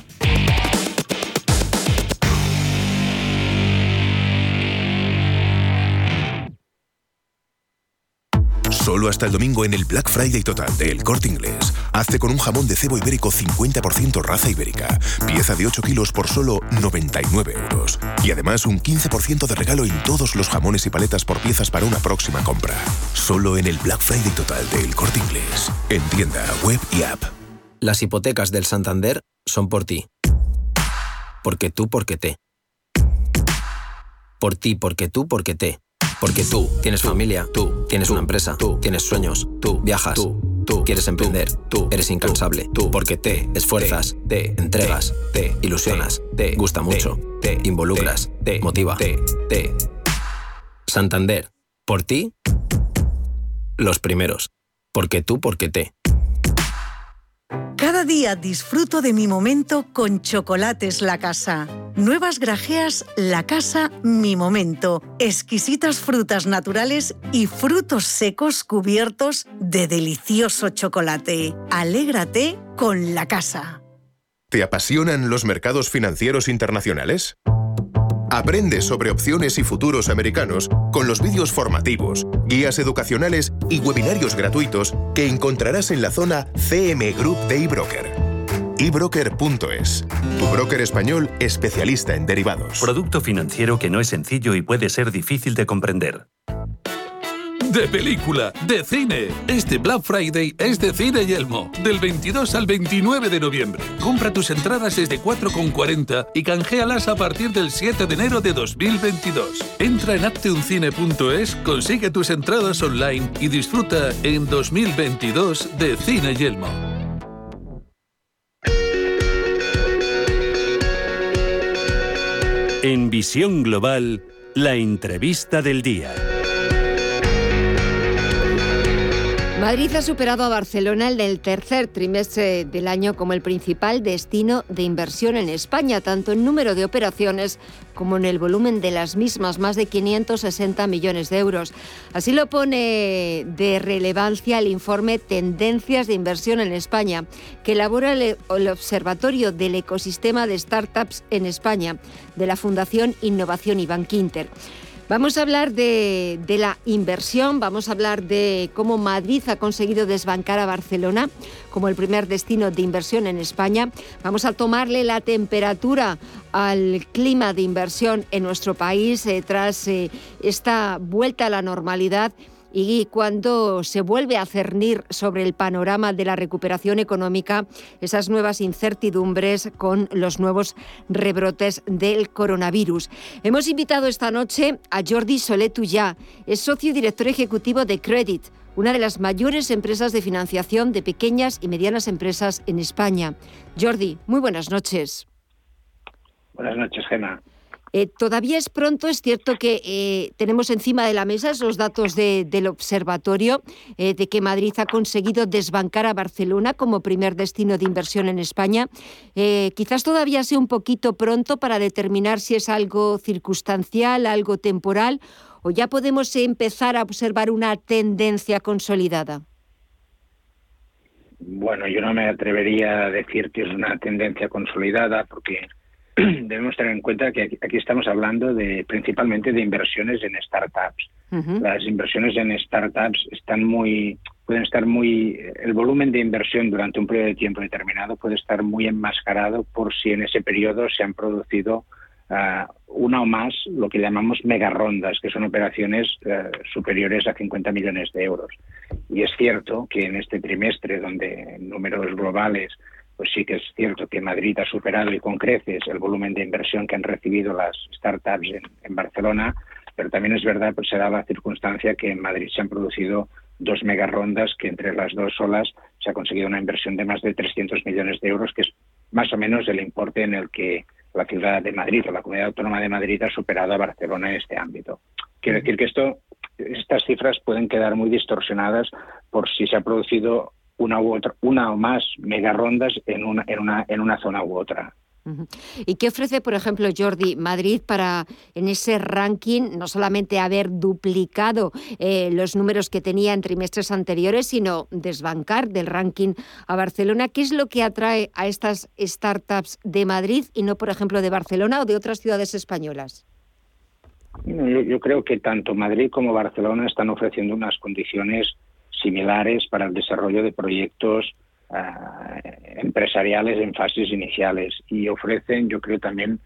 Solo hasta el domingo en el Black Friday total de El Corte Inglés. Hazte con un jamón de cebo ibérico 50% raza ibérica. Pieza de 8 kilos por solo 99 euros. Y además un 15% de regalo en todos los jamones y paletas por piezas para una próxima compra. Solo en el Black Friday total de El Corte Inglés. En tienda, web y app. Las hipotecas del Santander son por ti. Porque tú, porque te. Por ti, porque tú, porque te. Porque tú tienes familia, tú tienes una empresa, tú tienes sueños, tú viajas, tú quieres emprender, tú eres incansable, tú porque te esfuerzas, te entregas, te ilusionas, te gusta mucho, te involucras, te motiva, te, te. Santander, por ti, los primeros. Porque tú, porque te. Cada día disfruto de mi momento con Chocolates La Casa. Nuevas grajeas La Casa Mi Momento. Exquisitas frutas naturales y frutos secos cubiertos de delicioso chocolate. Alégrate con La Casa. ¿Te apasionan los mercados financieros internacionales? Aprende sobre opciones y futuros americanos con los vídeos formativos, guías educacionales y webinarios gratuitos que encontrarás en la zona CM Group de eBroker. eBroker.es, tu broker español especialista en derivados. Producto financiero que no es sencillo y puede ser difícil de comprender. De película, de cine. Este Black Friday es de Cine Yelmo, del 22 al 29 de noviembre. Compra tus entradas desde 4,40 y canjealas a partir del 7 de enero de 2022. Entra en apteuncine.es, consigue tus entradas online y disfruta en 2022 de Cine Yelmo. En Visión Global, la entrevista del día. Madrid ha superado a Barcelona en el tercer trimestre del año como el principal destino de inversión en España, tanto en número de operaciones como en el volumen de las mismas, más de 560 millones de euros. Así lo pone de relevancia el informe Tendencias de Inversión en España, que elabora el, Observatorio del Ecosistema de Startups en España, de la Fundación Innovación y Bankinter. Vamos a hablar de, la inversión, vamos a hablar de cómo Madrid ha conseguido desbancar a Barcelona como el primer destino de inversión en España. Vamos a tomarle la temperatura al clima de inversión en nuestro país eh, tras eh, esta vuelta a la normalidad y cuando se vuelve a cernir sobre el panorama de la recuperación económica esas nuevas incertidumbres con los nuevos rebrotes del coronavirus. Hemos invitado esta noche a Jordi Soletuyá, es socio y director ejecutivo de Credit, una de las mayores empresas de financiación de pequeñas y medianas empresas en España. Jordi, muy buenas noches. Buenas noches, Gema. Eh, todavía es pronto, es cierto que eh, tenemos encima de la mesa esos datos de, del observatorio eh, de que Madrid ha conseguido desbancar a Barcelona como primer destino de inversión en España. Quizás todavía sea un poquito pronto para determinar si es algo circunstancial, algo temporal, o ya podemos empezar a observar una tendencia consolidada. Bueno, yo no me atrevería a decir que es una tendencia consolidada porque debemos tener en cuenta que aquí estamos hablando de principalmente de inversiones en startups. Uh -huh. Las inversiones en startups están muy pueden estar muy el volumen de inversión durante un periodo de tiempo determinado puede estar muy enmascarado por si en ese periodo se han producido uh, una o más lo que llamamos mega rondas, que son operaciones uh, superiores a 50 millones de euros. Y es cierto que en este trimestre, donde en números globales pues sí que es cierto que Madrid ha superado y con creces el volumen de inversión que han recibido las startups en, en Barcelona, pero también es verdad, pues se da la circunstancia que en Madrid se han producido dos mega rondas que entre las dos solas se ha conseguido una inversión de más de 300 millones de euros, que es más o menos el importe en el que la ciudad de Madrid o la comunidad autónoma de Madrid ha superado a Barcelona en este ámbito. Quiero decir que esto, estas cifras pueden quedar muy distorsionadas por si se ha producido una u otra, una o más mega rondas en una, en una, en una zona u otra. ¿Y qué ofrece, por ejemplo, Jordi, Madrid para en ese ranking no solamente haber duplicado eh, los números que tenía en trimestres anteriores, sino desbancar del ranking a Barcelona? ¿Qué es lo que atrae a estas startups de Madrid y no, por ejemplo, de Barcelona o de otras ciudades españolas? Yo, creo que tanto Madrid como Barcelona están ofreciendo unas condiciones similares para el desarrollo de proyectos ah, empresariales en fases iniciales y ofrecen, yo creo, también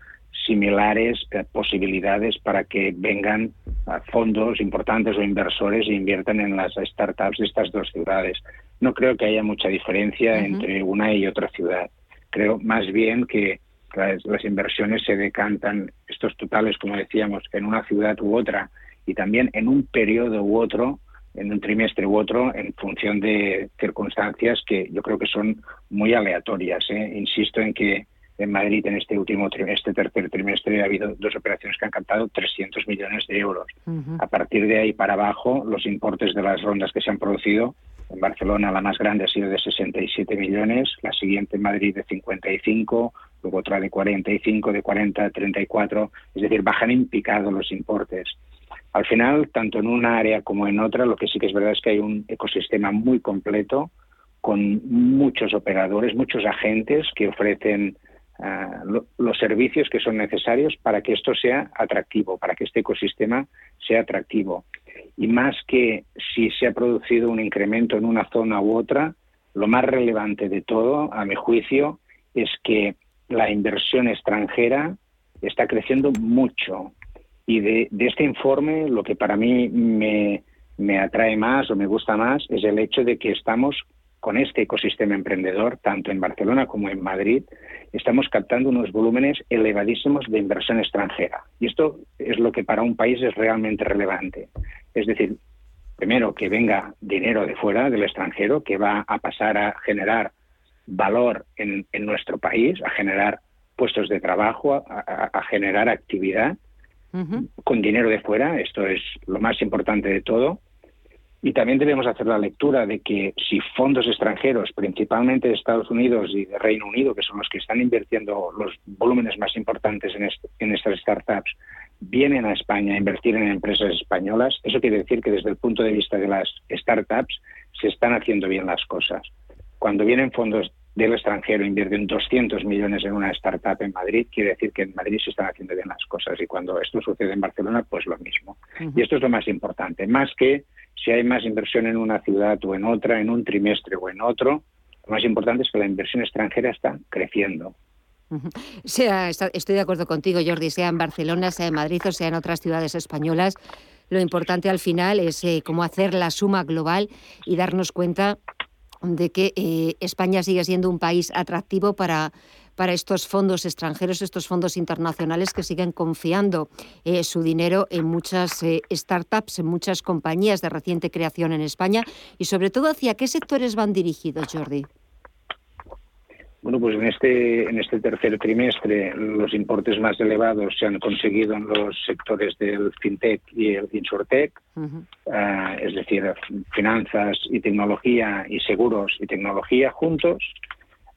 similares eh, posibilidades para que vengan ah, fondos importantes o inversores e inviertan en las startups de estas dos ciudades. No creo que haya mucha diferencia entre una y otra ciudad. Creo más bien que las, inversiones se decantan, estos totales, como decíamos, en una ciudad u otra y también en un periodo u otro, en un trimestre u otro, en función de circunstancias que yo creo que son muy aleatorias. ¿eh? Insisto en que en Madrid en este último trimestre, tercer trimestre, ha habido dos operaciones que han captado 300 millones de euros. A partir de ahí para abajo, los importes de las rondas que se han producido en Barcelona la más grande ha sido de 67 millones, la siguiente en Madrid de 55, luego otra de 45, de 40 a 34, es decir, bajan en picado los importes. Al final, tanto en una área como en otra, lo que sí que es verdad es que hay un ecosistema muy completo con muchos operadores, muchos agentes que ofrecen ah, los servicios que son necesarios para que esto sea atractivo, para que este ecosistema sea atractivo. Y más que si se ha producido un incremento en una zona u otra, lo más relevante de todo, a mi juicio, es que la inversión extranjera está creciendo mucho. Y de, este informe lo que para mí me, me atrae más o me gusta más es el hecho de que estamos con este ecosistema emprendedor, tanto en Barcelona como en Madrid, estamos captando unos volúmenes elevadísimos de inversión extranjera. Y esto es lo que para un país es realmente relevante. Es decir, primero, que venga dinero de fuera, del extranjero, que va a pasar a generar valor en, nuestro país, a generar puestos de trabajo, a, generar actividad con dinero de fuera. Esto es lo más importante de todo. Y también debemos hacer la lectura de que si fondos extranjeros, principalmente de Estados Unidos y de Reino Unido, que son los que están invirtiendo los volúmenes más importantes en, en estas startups, vienen a España a invertir en empresas españolas, eso quiere decir que desde el punto de vista de las startups se están haciendo bien las cosas. Cuando vienen fondos del extranjero invierten 200 millones en una startup en Madrid, quiere decir que en Madrid se están haciendo bien las cosas. Y cuando esto sucede en Barcelona, pues lo mismo. Y esto es lo más importante. Más que si hay más inversión en una ciudad o en otra, en un trimestre o en otro, lo más importante es que la inversión extranjera está creciendo. Sea, estoy de acuerdo contigo, Jordi, sea en Barcelona, sea en Madrid o sea en otras ciudades españolas. Lo importante al final es eh, cómo hacer la suma global y darnos cuenta de que eh, España sigue siendo un país atractivo para, para estos fondos extranjeros, estos fondos internacionales que siguen confiando eh, su dinero en muchas eh, startups, en muchas compañías de reciente creación en España y sobre todo hacia qué sectores van dirigidos, Jordi. Bueno, pues en este, en este tercer trimestre los importes más elevados se han conseguido en los sectores del fintech y el insurtech, ah, es decir, finanzas y tecnología y seguros y tecnología juntos.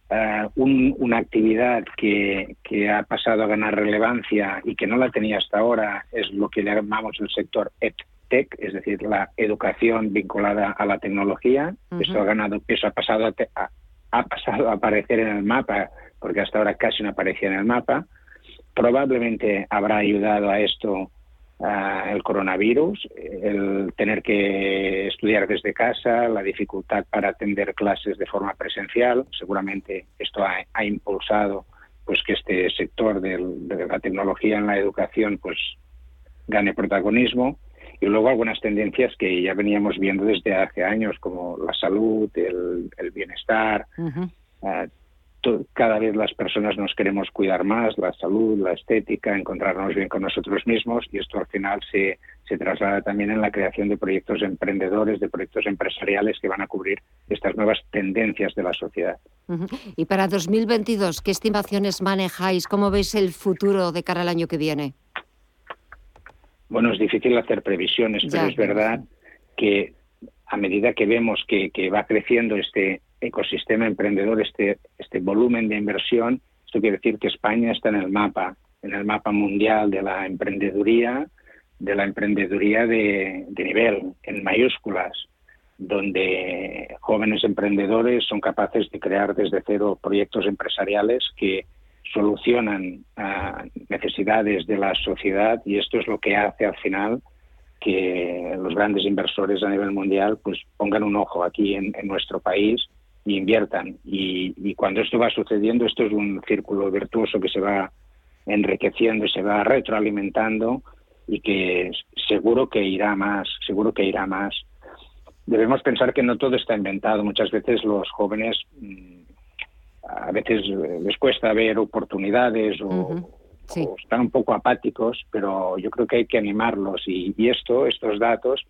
Ah, una actividad que, que, ha pasado a ganar relevancia y que no la tenía hasta ahora es lo que llamamos el sector EdTech, es decir, la educación vinculada a la tecnología. Eso ha ganado peso, ha pasado a, ha pasado a aparecer en el mapa, porque hasta ahora casi no aparecía en el mapa. Probablemente habrá ayudado a esto el coronavirus, el tener que estudiar desde casa, la dificultad para atender clases de forma presencial. Seguramente esto ha, impulsado pues que este sector de la tecnología en la educación pues gane protagonismo y luego algunas tendencias que ya veníamos viendo desde hace años, como la salud, el, bienestar. Ah, cada vez las personas nos queremos cuidar más, la salud, la estética, encontrarnos bien con nosotros mismos y esto al final se, se traslada también en la creación de proyectos emprendedores, de proyectos empresariales que van a cubrir estas nuevas tendencias de la sociedad. Y para 2022, ¿qué estimaciones manejáis? ¿Cómo veis el futuro de cara al año que viene? Bueno, es difícil hacer previsiones, pero es verdad que a medida que vemos que, va creciendo este ecosistema emprendedor, este, este volumen de inversión, Esto quiere decir que España está en el mapa, en el mapa mundial de la emprendeduría, de la emprendeduría de, de nivel, en mayúsculas, donde jóvenes emprendedores son capaces de crear desde cero proyectos empresariales que solucionan uh, necesidades de la sociedad y esto es lo que hace al final que los grandes inversores a nivel mundial pues pongan un ojo aquí en, en nuestro país y inviertan. Y, y, cuando esto va sucediendo, esto es un círculo virtuoso que se va enriqueciendo se va retroalimentando y que seguro que irá más, seguro que irá más. Debemos pensar que no todo está inventado. Muchas veces los jóvenes a veces les cuesta ver oportunidades o, uh -huh. sí. o, están un poco apáticos, pero yo creo que hay que animarlos y, y esto, estos datos,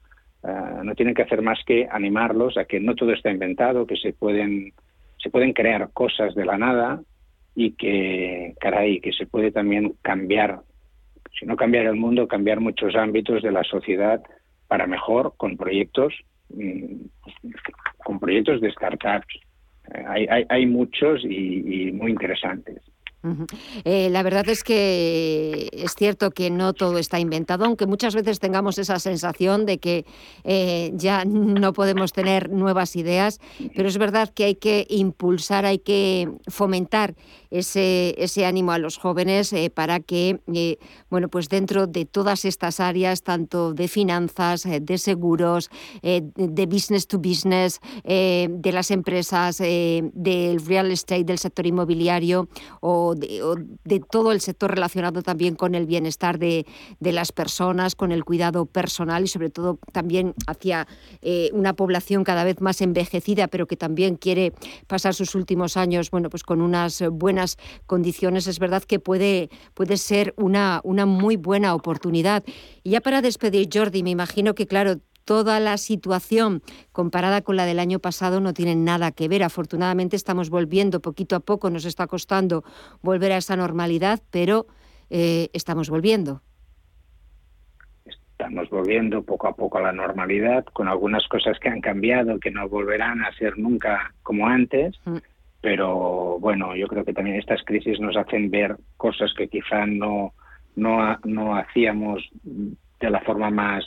uh, no tienen que hacer más que animarlos a que no todo está inventado, que se pueden se pueden crear cosas de la nada y que, caray, que se puede también cambiar, si no cambiar el mundo, cambiar muchos ámbitos de la sociedad para mejor con proyectos, con proyectos de startups hay, hay, hay muchos y, y, muy interesantes. Eh, la verdad es que es cierto que no todo está inventado, aunque muchas veces tengamos esa sensación de que eh, ya no podemos tener nuevas ideas, pero es verdad que hay que impulsar, hay que fomentar ese, ese ánimo a los jóvenes eh, para que, bueno, pues dentro de todas estas áreas, tanto de finanzas, de seguros, de business to business, de las empresas, del real estate, del sector inmobiliario o de, todo el sector relacionado también con el bienestar de, de, las personas, con el cuidado personal y sobre todo también hacia una población cada vez más envejecida, pero que también quiere pasar sus últimos años, bueno, pues con unas buenas condiciones, es verdad que puede, puede ser una, una muy buena oportunidad. Y ya para despedir, Jordi, me imagino que, claro, toda la situación comparada con la del año pasado no tiene nada que ver. Afortunadamente estamos volviendo poquito a poco, nos está costando volver a esa normalidad, pero eh, estamos volviendo. Estamos volviendo poco a poco a la normalidad, con algunas cosas que han cambiado, que no volverán a ser nunca como antes. Mm pero bueno, yo creo que también estas crisis nos hacen ver cosas que quizá no, no, no hacíamos de la forma más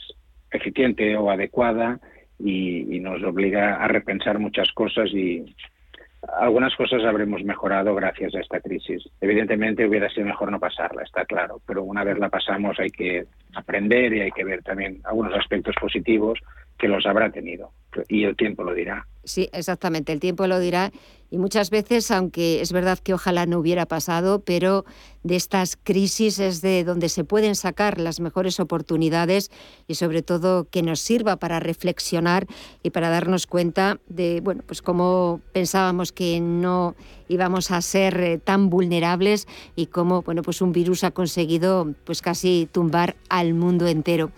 eficiente o adecuada y, nos obliga a repensar muchas cosas y algunas cosas habremos mejorado gracias a esta crisis. Evidentemente hubiera sido mejor no pasarla, está claro, pero una vez la pasamos hay que aprender y hay que ver también algunos aspectos positivos que los habrá tenido y el tiempo lo dirá. Sí, exactamente, el tiempo lo dirá y muchas veces, aunque es verdad que ojalá no hubiera pasado, pero de estas crisis es de donde se pueden sacar las mejores oportunidades y sobre todo que nos sirva para reflexionar y para darnos cuenta de, bueno, pues cómo pensábamos que no íbamos a ser eh, tan vulnerables y cómo, bueno, pues un virus ha conseguido pues casi tumbar al mundo entero.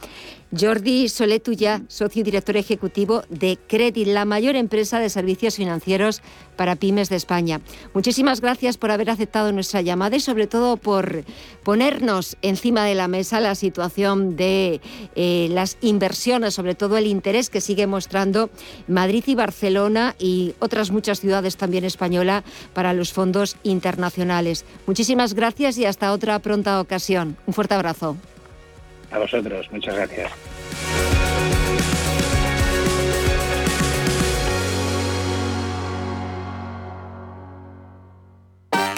Jordi Soletuya, socio y director ejecutivo de Credit, la mayor empresa de servicios financieros para pymes de España. Muchísimas gracias por haber aceptado nuestra llamada y sobre todo por ponernos encima de la mesa la situación de eh, las inversiones, sobre todo el interés que sigue mostrando Madrid y Barcelona y otras muchas ciudades también españolas para los fondos internacionales. Muchísimas gracias y hasta otra pronta ocasión. Un fuerte abrazo. A vosotros, muchas gracias.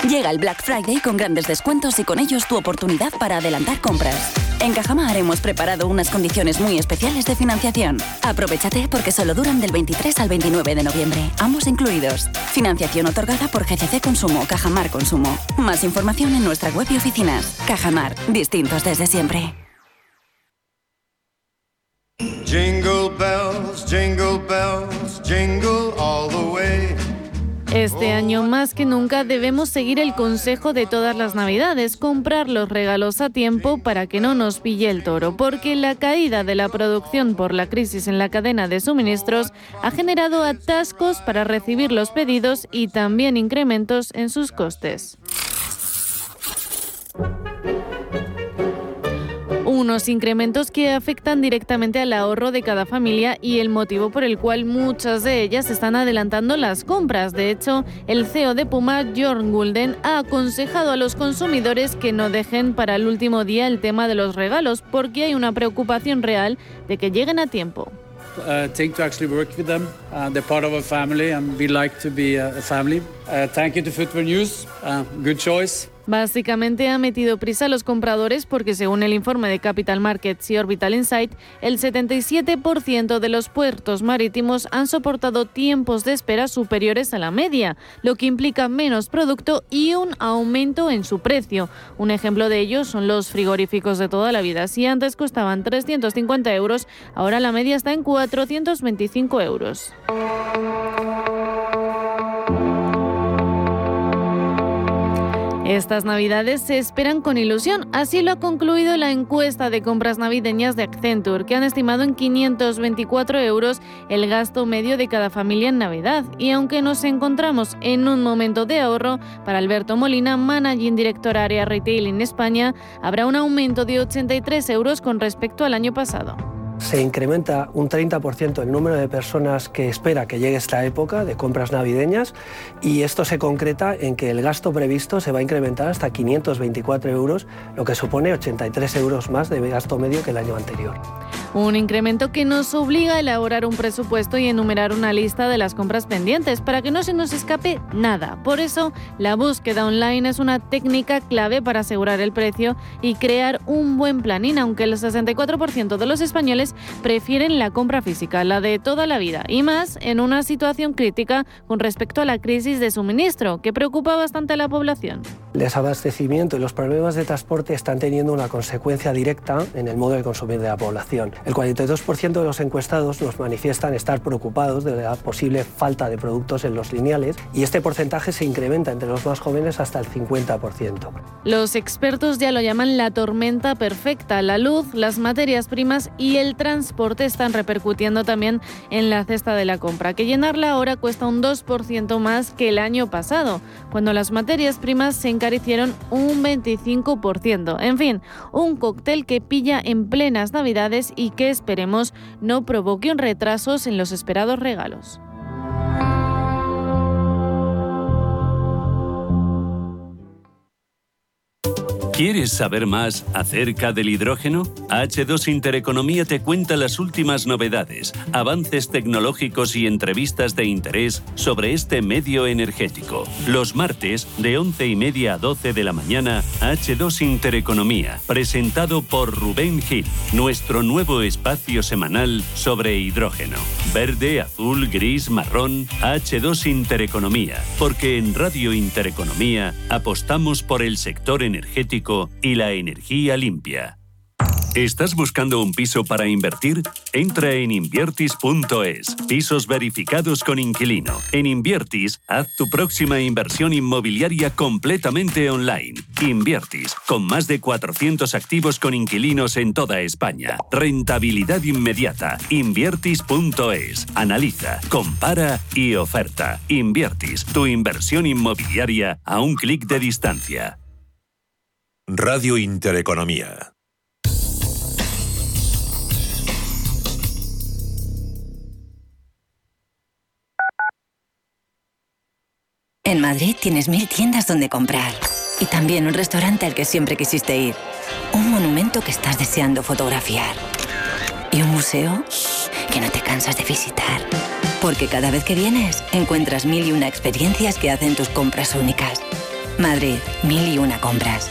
Llega el Black Friday con grandes descuentos y con ellos tu oportunidad para adelantar compras. En Cajamar hemos preparado unas condiciones muy especiales de financiación. Aprovechate porque solo duran del 23 al 29 de noviembre, ambos incluidos. Financiación otorgada por GCC Consumo, Cajamar Consumo. Más información en nuestra web y oficinas. Cajamar, distintos desde siempre. Jingle bells, jingle bells, jingle all the way. Este año más que nunca debemos seguir el consejo de todas las navidades, comprar los regalos a tiempo para que no nos pille el toro, porque la caída de la producción por la crisis en la cadena de suministros ha generado atascos para recibir los pedidos y también incrementos en sus costes. Unos incrementos que afectan directamente al ahorro de cada familia y el motivo por el cual muchas de ellas están adelantando las compras. De hecho, el CEO de Puma, Jorn Gulden, ha aconsejado a los consumidores que no dejen para el último día el tema de los regalos porque hay una preocupación real de que lleguen a tiempo. uh, thing to actually work with them. Uh, they're part of a family, and we like to be a, a family. Uh, thank you to Footwear News. Uh, good choice. Básicamente ha metido prisa a los compradores porque según el informe de Capital Markets y Orbital Insight, el 77% de los puertos marítimos han soportado tiempos de espera superiores a la media, lo que implica menos producto y un aumento en su precio. Un ejemplo de ello son los frigoríficos de toda la vida. Si antes costaban 350 euros, ahora la media está en 425 euros. Estas navidades se esperan con ilusión, así lo ha concluido la encuesta de compras navideñas de Accenture, que han estimado en 524 euros el gasto medio de cada familia en Navidad. Y aunque nos encontramos en un momento de ahorro, para Alberto Molina, Managing Director Área Retail en España, habrá un aumento de 83 euros con respecto al año pasado se incrementa un 30% el número de personas que espera que llegue esta época de compras navideñas y esto se concreta en que el gasto previsto se va a incrementar hasta 524 euros, lo que supone 83 euros más de gasto medio que el año anterior. Un incremento que nos obliga a elaborar un presupuesto y enumerar una lista de las compras pendientes para que no se nos escape nada. Por eso, la búsqueda online es una técnica clave para asegurar el precio y crear un buen planín, aunque el 64% de los españoles prefieren la compra física, la de toda la vida, y más en una situación crítica con respecto a la crisis de suministro, que preocupa bastante a la población. El desabastecimiento y los problemas de transporte están teniendo una consecuencia directa en el modo de consumir de la población. El 42% de los encuestados nos manifiestan estar preocupados de la posible falta de productos en los lineales y este porcentaje se incrementa entre los más jóvenes hasta el 50%. Los expertos ya lo llaman la tormenta perfecta. La luz, las materias primas y el transporte están repercutiendo también en la cesta de la compra, que llenarla ahora cuesta un 2% más que el año pasado, cuando las materias primas se encarecieron un 25%. En fin, un cóctel que pilla en plenas navidades y que esperemos no provoque retrasos en los esperados regalos. ¿Quieres saber más acerca del hidrógeno? H2 Intereconomía te cuenta las últimas novedades, avances tecnológicos y entrevistas de interés sobre este medio energético. Los martes, de 11 y media a 12 de la mañana, H2 Intereconomía, presentado por Rubén Gil, nuestro nuevo espacio semanal sobre hidrógeno. Verde, azul, gris, marrón, H2 Intereconomía, porque en Radio Intereconomía apostamos por el sector energético y la energía limpia. ¿Estás buscando un piso para invertir? Entra en inviertis.es. Pisos verificados con inquilino. En Inviertis, haz tu próxima inversión inmobiliaria completamente online. Inviertis, con más de 400 activos con inquilinos en toda España. Rentabilidad inmediata. Inviertis.es. Analiza, compara y oferta. Inviertis, tu inversión inmobiliaria a un clic de distancia. Radio Intereconomía. En Madrid tienes mil tiendas donde comprar. Y también un restaurante al que siempre quisiste ir. Un monumento que estás deseando fotografiar. Y un museo que no te cansas de visitar. Porque cada vez que vienes, encuentras mil y una experiencias que hacen tus compras únicas. Madrid, mil y una compras.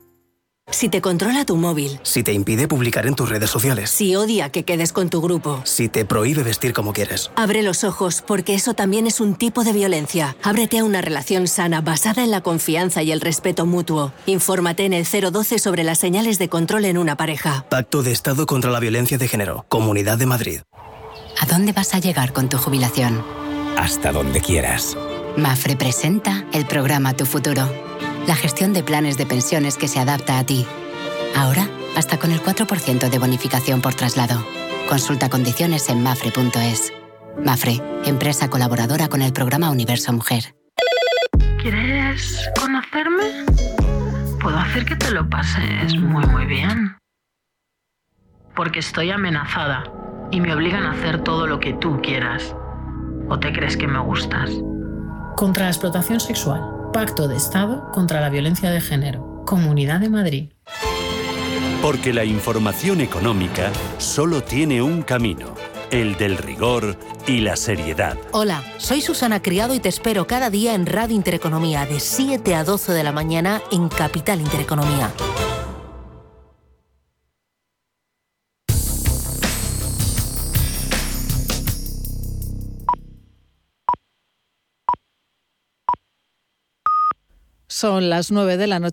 Si te controla tu móvil. Si te impide publicar en tus redes sociales. Si odia que quedes con tu grupo. Si te prohíbe vestir como quieres. Abre los ojos, porque eso también es un tipo de violencia. Ábrete a una relación sana basada en la confianza y el respeto mutuo. Infórmate en el 012 sobre las señales de control en una pareja. Pacto de Estado contra la Violencia de Género. Comunidad de Madrid. ¿A dónde vas a llegar con tu jubilación? hasta donde quieras. Mafre presenta el programa Tu Futuro, la gestión de planes de pensiones que se adapta a ti. Ahora, hasta con el 4% de bonificación por traslado. Consulta condiciones en mafre.es. Mafre, empresa colaboradora con el programa Universo Mujer. ¿Quieres conocerme? Puedo hacer que te lo pases muy muy bien. Porque estoy amenazada y me obligan a hacer todo lo que tú quieras. ¿O te crees que me gustas? Contra la explotación sexual. Pacto de Estado contra la violencia de género. Comunidad de Madrid. Porque la información económica solo tiene un camino, el del rigor y la seriedad. Hola, soy Susana Criado y te espero cada día en Radio Intereconomía de 7 a 12 de la mañana en Capital Intereconomía. Son las 9 de la noche.